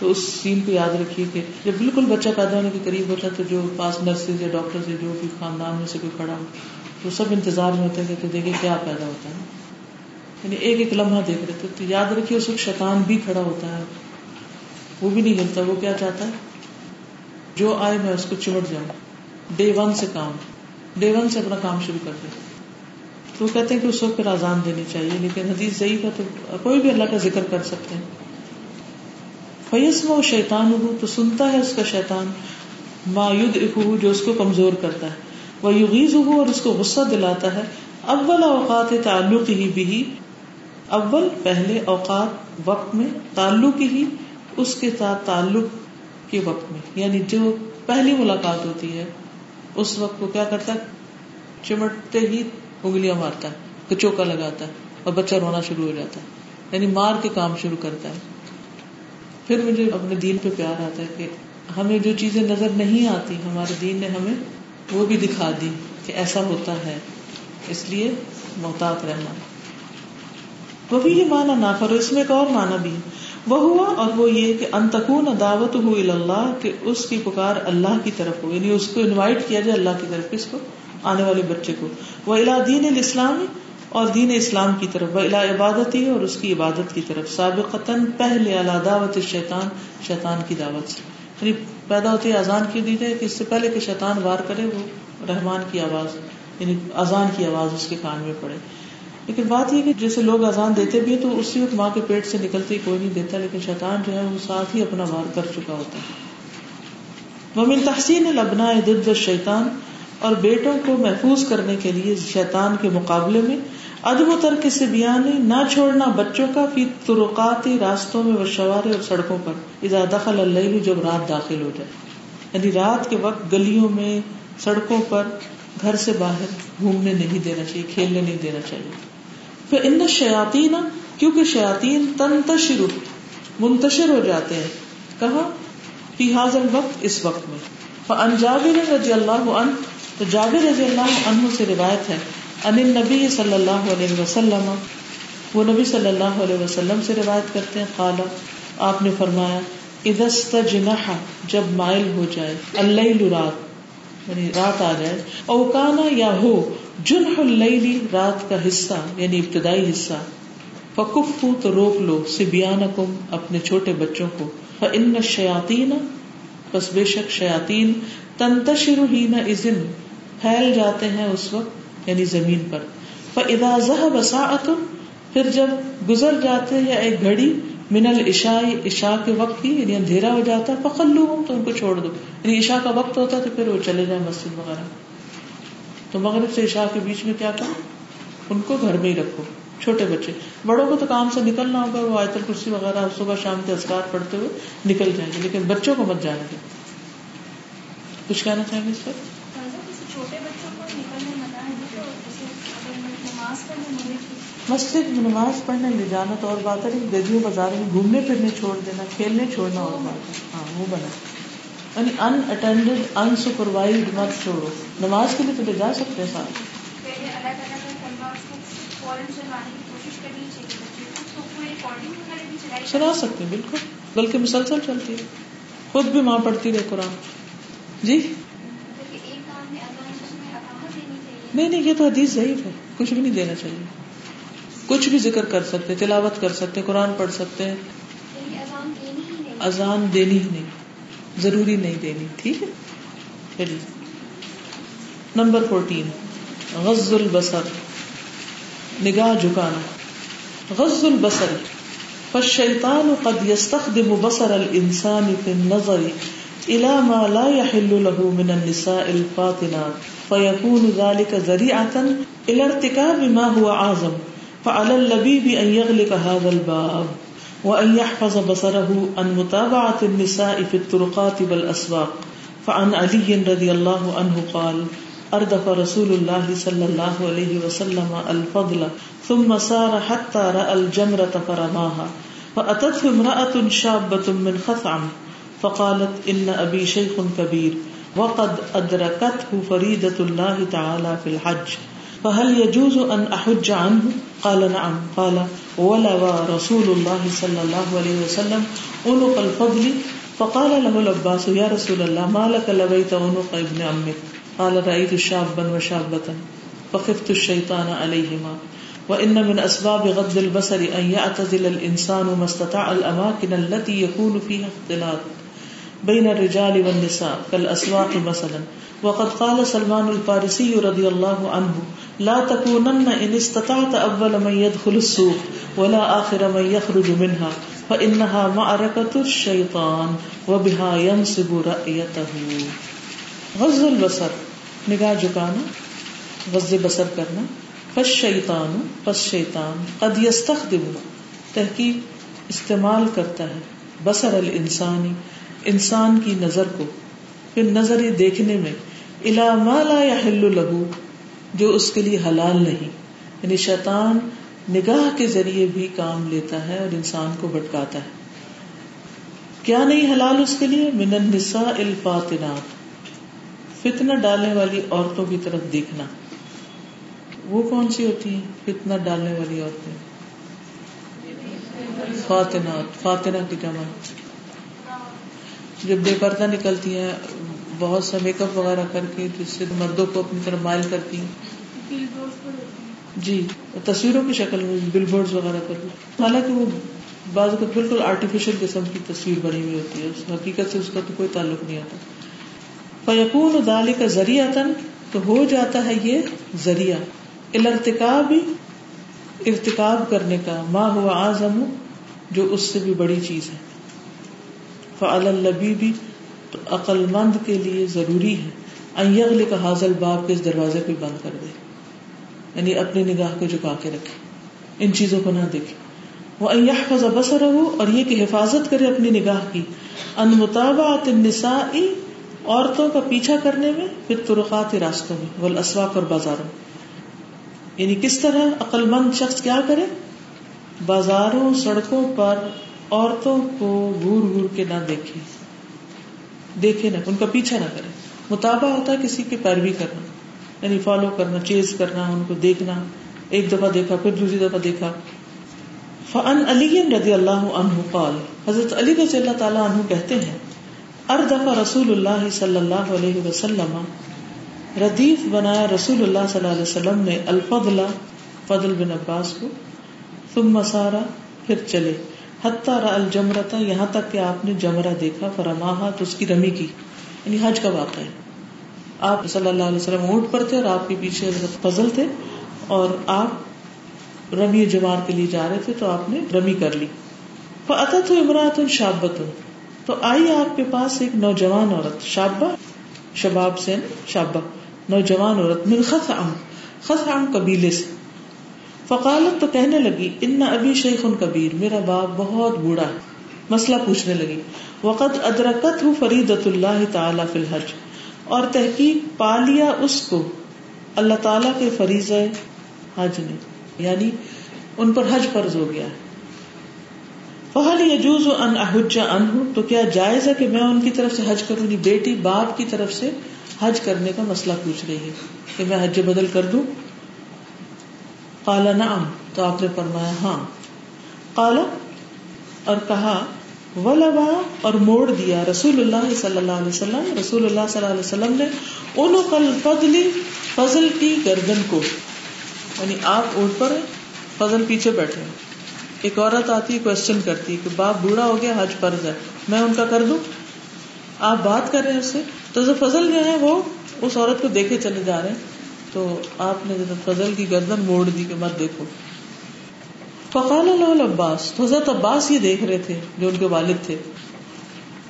تو اس سین کو یاد رکھیے کہ جب بالکل بچہ پیدا ہونے کے قریب ہوتا ہے، تو جو پاس نرسز یا ڈاکٹر سے جو بھی خاندان میں سے کوئی کھڑا ہو، تو سب انتظار میں ہوتے ہیں کہ دیکھیں کیا پیدا ہوتا ہے۔ یعنی ایک ایک لمحہ دیکھ رہے تھے۔ تو یاد رکھیے، اس وقت شیطان بھی کھڑا ہوتا ہے۔ وہ بھی نہیں ہلتا وہ کیا چاہتا ہے؟ جو آئے میں اس کو چمٹ جاؤں۔ ڈے ون سے کام ڈے ون سے اپنا کام شروع کر دے۔ تو وہ کہتے ہیں کہ اس وقت پھر آزان دینی چاہیے، لیکن حدیث ضعیف ہے تو کوئی بھی اللہ کا ذکر کر سکتے ہیں۔ فیسم و شیطان ہو تو سنتا ہے اس کا شیطان مایود ہو جو اس کو کمزور کرتا ہے۔ وہ یوگیز ہو اور اس کو غصہ دلاتا ہے۔ اول اوقات تعلق ہی بھی اول پہلے اوقات وقت میں تعلق ہی، اس کے ساتھ تعلق کے وقت میں۔ یعنی جو پہلی ملاقات ہوتی ہے اس وقت وہ کیا کرتا ہے؟ چمٹتے ہی انگلیاں مارتا ہے چوکا لگاتا ہے اور بچہ رونا شروع ہو جاتا ہے۔ یعنی مار کے کام شروع کرتا ہے۔ پھر مجھے اپنے دین پہ پیار آتا ہے کہ ہمیں جو چیزیں نظر نہیں آتی، ہمارے دین نے ہمیں وہ بھی دکھا دی کہ ایسا ہوتا ہے۔ اس لیے محتاط رہنا۔ وہ بھی یہ مانا نہ کرو اس میں ایک اور مانا بھی وہ ہوا اور وہ یہ کہ انتقون دعوت ہو اللہ کہ اس کی پکار اللہ کی طرف ہو یعنی اس کو انوائٹ کیا جائے اللہ کی طرف، کس کو؟ آنے والے بچے کو۔ وہ الا دین الاسلامی اور دین اسلام کی طرف، وہ الا عبادت ہی اور اس کی عبادت کی طرف۔ سابق پہلے اللہ دعوت شیطان شیطان کی دعوت سے۔ یعنی پیدا ہوتی اذان کی دی جائے کہ اس سے پہلے کہ شیطان وار کرے، وہ رحمان کی آواز یعنی اذان کی آواز اس کے کان میں پڑے۔ لیکن بات یہ کہ جیسے لوگ اذان دیتے بھی تو اسی وقت ماں کے پیٹ سے نکلتے کوئی نہیں دیتا، لیکن شیطان جو ہے وہ ساتھ ہی اپنا وار کر چکا ہوتا ہے۔ ومن تحسین لبنا ضد شیطان اور بیٹوں کو محفوظ کرنے کے لیے شیطان کے مقابلے میں ادب و ترک سے بیان نہ چھوڑنا بچوں کا، فی ترقاتی راستوں میں وشوارے اور سڑکوں پر۔ اذا دخل اللیل جب رات داخل ہو جائے۔ یعنی رات کے وقت گلیوں میں، سڑکوں پر، گھر سے باہر گھومنے نہیں دینا چاہیے، کھیلنے نہیں دینا چاہیے۔ پھر ان شیاتی نا کیونکہ شیاتین تنتشر، منتشر ہو جاتے ہیں۔ کہاں؟ فی حاضر وقت اس وقت میں۔ ان جابر رضی اللہ عنہ تو جابر رضی اللہ عنہ سے روایت ہے۔ ان نبی صلی اللہ علیہ وسلم، وہ نبی صلی اللہ علیہ وسلم سے روایت کرتے ہیں۔ خالہ آپ نے فرمایا ادست جناح جب مائل ہو جائے اللہ رات یعنی رات آ جائے اوکانا یا ہو جنح اللیلی رات کا حصہ یعنی ابتدائی حصہ۔ فکف تو روک لو سبیانکم اپنے چھوٹے بچوں کو۔ فان الشیاطین، پس بے شک شیاطین، تنتشر ہی نہ اذن پھیل جاتے ہیں اس وقت یعنی زمین پر۔ فاذا ذهب ساعه پھر جب گزر جاتے ہیں ایک گھڑی، من العشاء، عشاء کے وقت کی یعنی اندھیرا ہو جاتا ہے فخلوہم تو ان کو چھوڑ دو۔ یعنی عشاء کا وقت ہوتا ہے، تو پھر وہ چلے جائیں مسجد وغیرہ۔ تو مغرب سے عشاء کے بیچ میں کیا کرو؟ ان کو گھر میں ہی رکھو چھوٹے بچے۔ بڑوں کو تو کام سے نکلنا ہوگا وہ آیت الکرسی وغیرہ صبح شام کے اذکار پڑھتے ہوئے نکل جائیں گے لیکن بچوں کو مت جانے دیں کچھ کہنا چاہیں گے اس پر؟ مسجد میں نماز پڑھنے لے جانا تو اور بات ہے گدیوں بازار میں گھومنے پھرنے چھوڑ دینا کھیلنے چھوڑنا اور بات ہے۔ ہاں وہ بنا۔ یعنی ان اٹینڈیڈ ان سپروائز مت چھوڑو۔ نماز کے لیے تو لے جا سکتے ہیں ساتھ۔ سنا سکتے ہیں بالکل۔ بلکہ مسلسل چلتی ہے۔ خود بھی ماں پڑھتی رہے قرآن۔ جی؟ نہیں نہیں یہ تو حدیث ضعیف ہے۔ کچھ بھی نہیں دینا چاہیے۔ کچھ بھی ذکر کر سکتے تلاوت کر سکتے قرآن پڑھ سکتے۔ ہیں اذان دینی ہی نہیں۔ ضروری نہیں دینی، ٹھیک ہے؟ چلیے۔ نمبر فورٹین غز البصر، نگاہ جھکانا۔ غز البصر، فالشیطان قد يستخدم بصر الانسان في النظر الى ما لا يحل له من النساء الفاطنات فيكون ذلك ذريعة الى ارتكاب ما هو اعظم فعلى اللبيب ان يغلق هذا الباب۔ وأن يحفظ بصره عن متابعة النساء في الطرقات والأسواق فعن علي رضي الله عنه قال أردف رسول الله صلى الله عليه وسلم الفضل ثم سار حتى رأى الجمرة فرماها فأتته امرأة شابة من خثعم فقالت إن أبي شيخ كبير وقد أدركته فريدة الله تعالى في الحج فهل يجوز أن أحج عنه؟ قال نعم. قال ولوا رسول الله صلى الله عليه وسلم عنق الفضل فقال له العباس، يا رسول الله، ما لك لبيت عنق ابن عمك؟ قال، رأيت شابا وشابة، فخفت الشيطان عليهما. وإن من أسباب غض البصر أن يعتزل الإنسان ما استطاع الأماكن التي يكون فيها اختلاط بين الرجال والنساء كالأسواق مثلا. وقد قال سلمان الفارسي رضي الله عنه لا تكونن ان استطعت اول من يدخل السوق ولا اخر من يخرج منها فانها معركه الشيطان وبها ينصب رايته غض البصر، نگاہ جھکانا غض بصر کرنا، پس شیطان پس شیطان، قد يستخدم تحقیق استعمال کرتا ہے بصر الانسانی انسان کی نظر کو، پھر نظر دیکھنے میں الا ما لا يحل له جو اس کے لیے حلال نہیں۔ یعنی شیطان نگاہ کے ذریعے بھی کام لیتا ہے اور انسان کو بھٹکاتا ہے۔ کیا نہیں حلال اس کے لیے؟ من النساء الفاطنات۔ فتنہ ڈالنے والی عورتوں کی طرف دیکھنا۔ وہ کون سی ہوتی ہیں؟ فتنہ ڈالنے والی عورتیں۔ فاطنات، فاطنہ کی جمع۔ جب بے پردہ نکلتی ہیں بہت سا میک اپ وغیرہ کر کے جس سے مردوں کو اپنی طرف مائل کرتی ہیں۔ جی تصویروں کی شکل میں بل بورڈ وغیرہ پر۔ حالانکہ وہ بعض اوقات بالکل آرٹیفیشل قسم کی تصویر بنی ہوئی ہوتی ہے اس حقیقت سے اس کا تو کوئی تعلق نہیں آتا۔ فیقون دالی کا ذریعہ تن تو ہو جاتا ہے یہ ذریعہ۔ الرتکا بھی ارتکاب کرنے کا۔ ماں ہوا آزم جو اس سے بھی بڑی چیز ہے۔ فعل البی بھی تو عقل مند کے لیے ضروری ہے۔ ایغل کا حاضل باپ کے اس دروازے کو بند کر دے۔ یعنی اپنی نگاہ کو جھکا کے رکھے۔ ان چیزوں کو نہ دیکھے۔ وہ ایحفظ بسر ہو اور یہ کہ حفاظت کرے اپنی نگاہ کی۔ ان مطابعت النساء، عورتوں کا پیچھا کرنے میں پھر ترقات راستوں میں۔ والاسواق اور بازاروں یعنی کس طرح عقل مند شخص کیا کرے؟ بازاروں، سڑکوں پر عورتوں کو گور گور کے نہ دیکھے۔ دیکھے نہ ان کا پیچھا نہ کرے مطابع ہوتا ہے کسی کی پیروی کرنا یعنی فالو کرنا چیز کرنا، ان کو دیکھنا، ایک دفعہ دیکھا، پھر دوسری دفعہ دیکھا۔ فن علی رضی اللہ عنہ قال، حضرت علی رضی اللہ تعالیٰ عنہ کہتے ہیں اردفا رسول اللہ صلی اللہ علیہ وسلم، ردیف بنایا رسول اللہ صلی اللہ علیہ وسلم نے الفضل، فضل بن عباس کو، ثم مسارا پھر چلے۔ حتیٰ الجمرتا یہاں تک کہ آپ نے جمرہ دیکھا، فرماہا تو اس کی رمی کی یعنی حج کا واقع ہے۔ آپ صلی اللہ علیہ وسلم اونٹ پر تھے اور آپ کے پیچھے حضرت فضل تھے اور آپ رمی جمار کے لیے جا رہے تھے تو آپ نے رمی کر لی۔ فعطت تو امراۃ شابت تو آئی آپ کے پاس ایک نوجوان عورت، شابہ، شباب سے شابہ، نوجوان عورت، من خطعم خطعم قبیلے سے۔ فقالت تو کہنے لگی، ان ابھی شیخ کبیر، میرا باپ بہت بوڑھا ہے۔ مسئلہ پوچھنے لگی۔ وقت ادرکت ہوں فریدت اللہ تعالی فی الحج۔ اور تحقیق پا لیا اس کو۔ اللہ تعالی کے فریض حج نے یعنی ان پر حج فرض ہو گیا۔ فہل یجوز ان احج عنہ تو کیا جائز ہے کہ میں ان کی طرف سے حج کروں؟ گی بیٹی باپ کی طرف سے حج کرنے کا مسئلہ پوچھ رہی ہے کہ میں حج بدل کر دوں؟ کالا نعم، تو آپ نے فرمایا ہاں۔ کالا اور کہا ولبا اور موڑ دیا رسول اللہ صلی اللہ علیہ وسلم۔ رسول اللہ صلی اللہ علیہ وسلم نے ان کل فضلی فضل کی گردن کو یعنی آپ اونٹ پر فضل پیچھے بیٹھے۔ ایک عورت آتی کوشچن کرتی کہ باپ بوڑھا ہو گیا، حج فرض ہے، میں ان کا کر دوں؟ آپ بات کر رہے ہیں اس سے؟ تو جو فضل جو ہے وہ اس عورت کو دیکھے چلے جا رہے ہیں۔ تو آپ نے فضل کی گردن موڑ دی کہ مت دیکھو۔ فقال اللہ عباس تو حضرت عباس یہ دیکھ رہے تھے جو ان کے والد تھے۔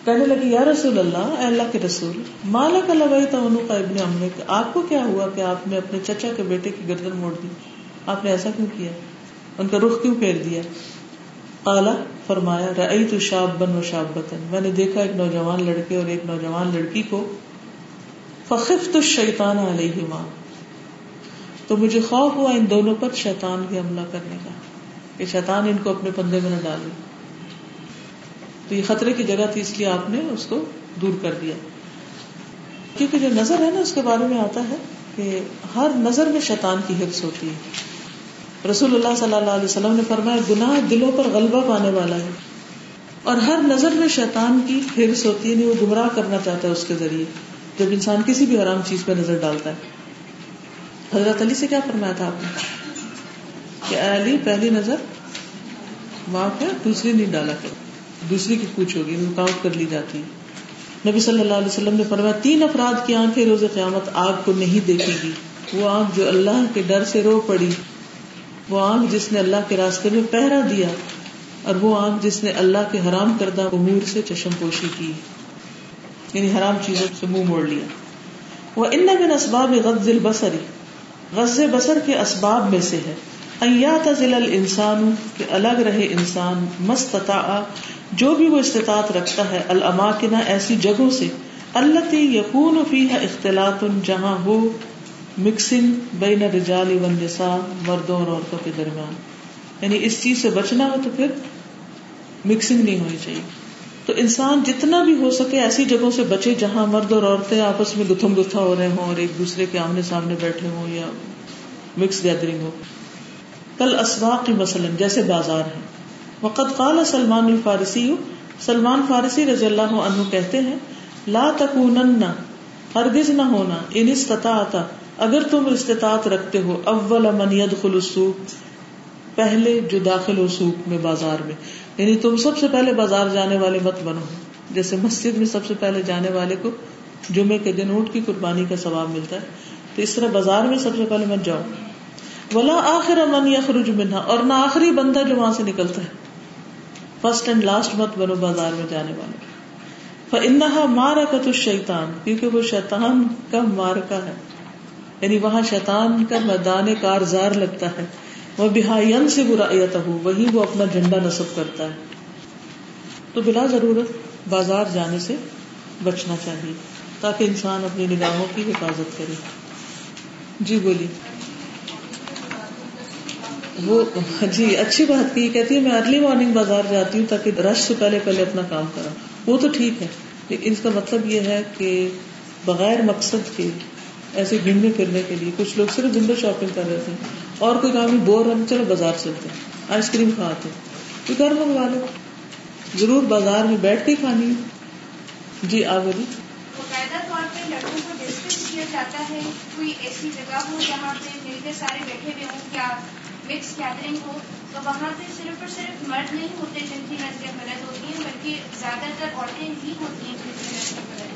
کہنے لگے، یا رسول اللہ، اے اللہ کے رسول مالک لگائی تھا انہوں کا ابن امر آپ کو کیا ہوا کہ آپ نے اپنے چچا کے بیٹے کی گردن موڑ دی؟ آپ نے ایسا کیوں کیا؟ ان کا رخ کیوں پھیر دیا؟ کالا فرمایا رئی تو شاب بن و شاب بتن میں نے دیکھا ایک نوجوان لڑکے اور ایک نوجوان لڑکی کو۔ فخف تو شیطان علیہ ماں تو مجھے خوف ہوا ان دونوں پر شیطان کے حملہ کرنے کا کہ شیطان ان کو اپنے پندے میں نہ ڈالے۔ تو یہ خطرے کی جگہ تھی، اس لیے آپ نے اس کو دور کر دیا۔ کیونکہ جو نظر ہے نا، اس کے بارے میں آتا ہے کہ ہر نظر میں شیطان کی حفظ ہوتی ہے۔ رسول اللہ صلی اللہ علیہ وسلم نے فرمایا، گناہ دلوں پر غلبہ پانے والا ہے۔ اور ہر نظر میں شیطان کی حفظ ہوتی ہے یعنی وہ گمراہ کرنا چاہتا ہے اس کے ذریعے، جب انسان کسی بھی حرام چیز پہ نظر ڈالتا ہے۔ حضرت علی سے کیا فرمایا تھا آپ نے؟ کہ علی، پہلی نظر معاف ہے دوسری نہیں ڈالا کر دوسری کی پوچھ ہوگی رکاوٹ کر لی جاتی۔ نبی صلی اللہ علیہ وسلم نے فرمایا، تین افراد کی آنکھیں روز قیامت آگ کو نہیں دیکھے گی۔ وہ آنکھ جو اللہ کے ڈر سے رو پڑی، وہ آنکھ جس نے اللہ کے راستے میں پہرا دیا، اور وہ آنکھ جس نے اللہ کے حرام کردہ امور سے چشم پوشی کی۔ یعنی حرام چیزوں سے منہ موڑ لیا۔ وہ ان بن اسباب غز البصری غز بسر کے اسباب میں سے ہے۔ انسان کہ الگ رہے انسان مستطاع جو بھی وہ استطاعت رکھتا ہے الاماکنہ ایسی جگہوں سے۔ اللہ یقون فیها اختلاط، جہاں ہو مکسنگ بین الرجال والنساء، مردوں اور عورتوں کے درمیان۔ یعنی اس چیز سے بچنا ہو تو پھر مکسنگ نہیں ہونی چاہیے۔ تو انسان جتنا بھی ہو سکے ایسی جگہوں سے بچے جہاں مرد اور عورتیں آپس میں گتھم گتھا ہو رہے ہوں اور ایک دوسرے کے آمنے سامنے بیٹھے ہوں یا مکس گیدرنگ ہو۔ کل اسواق مثلاً، جیسے بازار ہے وقت قال سلمان الفارسی، سلمان فارسی رضی اللہ عنہ کہتے ہیں، لا تکونن، ہرگز نہ ہونا، ان استطاعت، اگر تم استطاعت رکھتے ہو، اول من يدخل السوق، پہلے جو داخل ہو سوق میں بازار میں۔ یعنی تم سب سے پہلے بازار جانے والے مت بنو۔ جیسے مسجد میں سب سے پہلے جانے والے کو جمعے کے دن اونٹ کی قربانی کا ثواب ملتا ہے۔ تو اس طرح بازار میں سب سے پہلے مت جاؤ۔ ولا آخر من یخرج منہا اور نہ آخری بندہ جو وہاں سے نکلتا ہے۔ فرسٹ اینڈ لاسٹ مت بنو بازار میں جانے والے۔ فانہا مارکت الشیطان کیونکہ وہ شیطان کا مارکا ہے۔ یعنی وہاں شیطان کا میدان کارزار لگتا ہے۔ وہ بحاین سے برایت ہو وہی وہ اپنا جھنڈا نصب کرتا ہے۔ تو بلا ضرورت بازار جانے سے بچنا چاہیے، تاکہ انسان اپنی نگاہوں کی حفاظت کرے۔ جی بولی وہ جی اچھی بات کی، کہتی ہے میں ارلی مارننگ بازار جاتی ہوں تاکہ رش سے پہلے پہلے اپنا کام کرا وہ تو ٹھیک ہے، لیکن اس کا مطلب یہ ہے کہ بغیر مقصد کے ایسے گھومنے پھرنے کے لیے۔ کچھ لوگ صرف ونڈو شاپنگ کر رہے تھے۔ اور کوئی کام بور ہم چلو بازار چلتے آئس کریم کھاتے تو گھر منگوا لو ضرور بازار میں بیٹھ کے کھانی۔ جی آ بولی باقاعدہ طور پہ لڑکوں کو ڈسکس کیا جاتا ہے۔ کوئی ایسی جگہ ہو جہاں پہ مل کے سارے بیٹھے ہوئے ہوں۔ کیا مکس گیدرنگ ہو؟ تو وہاں پہ صرف اور صرف مرد نہیں ہوتے جن کی نظریں غلط ہوتی ہیں، بلکہ زیادہ تر عورتیں ہی ہوتی ہیں جن کی نظریں غلط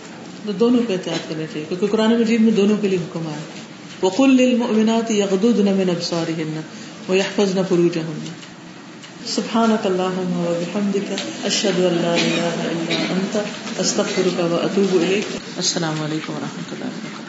تو دونوں کو احتیاط کرنا چاہیے، کیونکہ قرآن مجید میں دونوں کے لیے حکم آیا وقل للمؤمنات يغضضن من ابصارهن ويحفظن فروجهن۔ سبحانك اللهم وبحمدك اشهد ان لا اله الا انت استغفرك واتوب اليك السلام علیکم ورحمۃ اللہ وبرکاتہ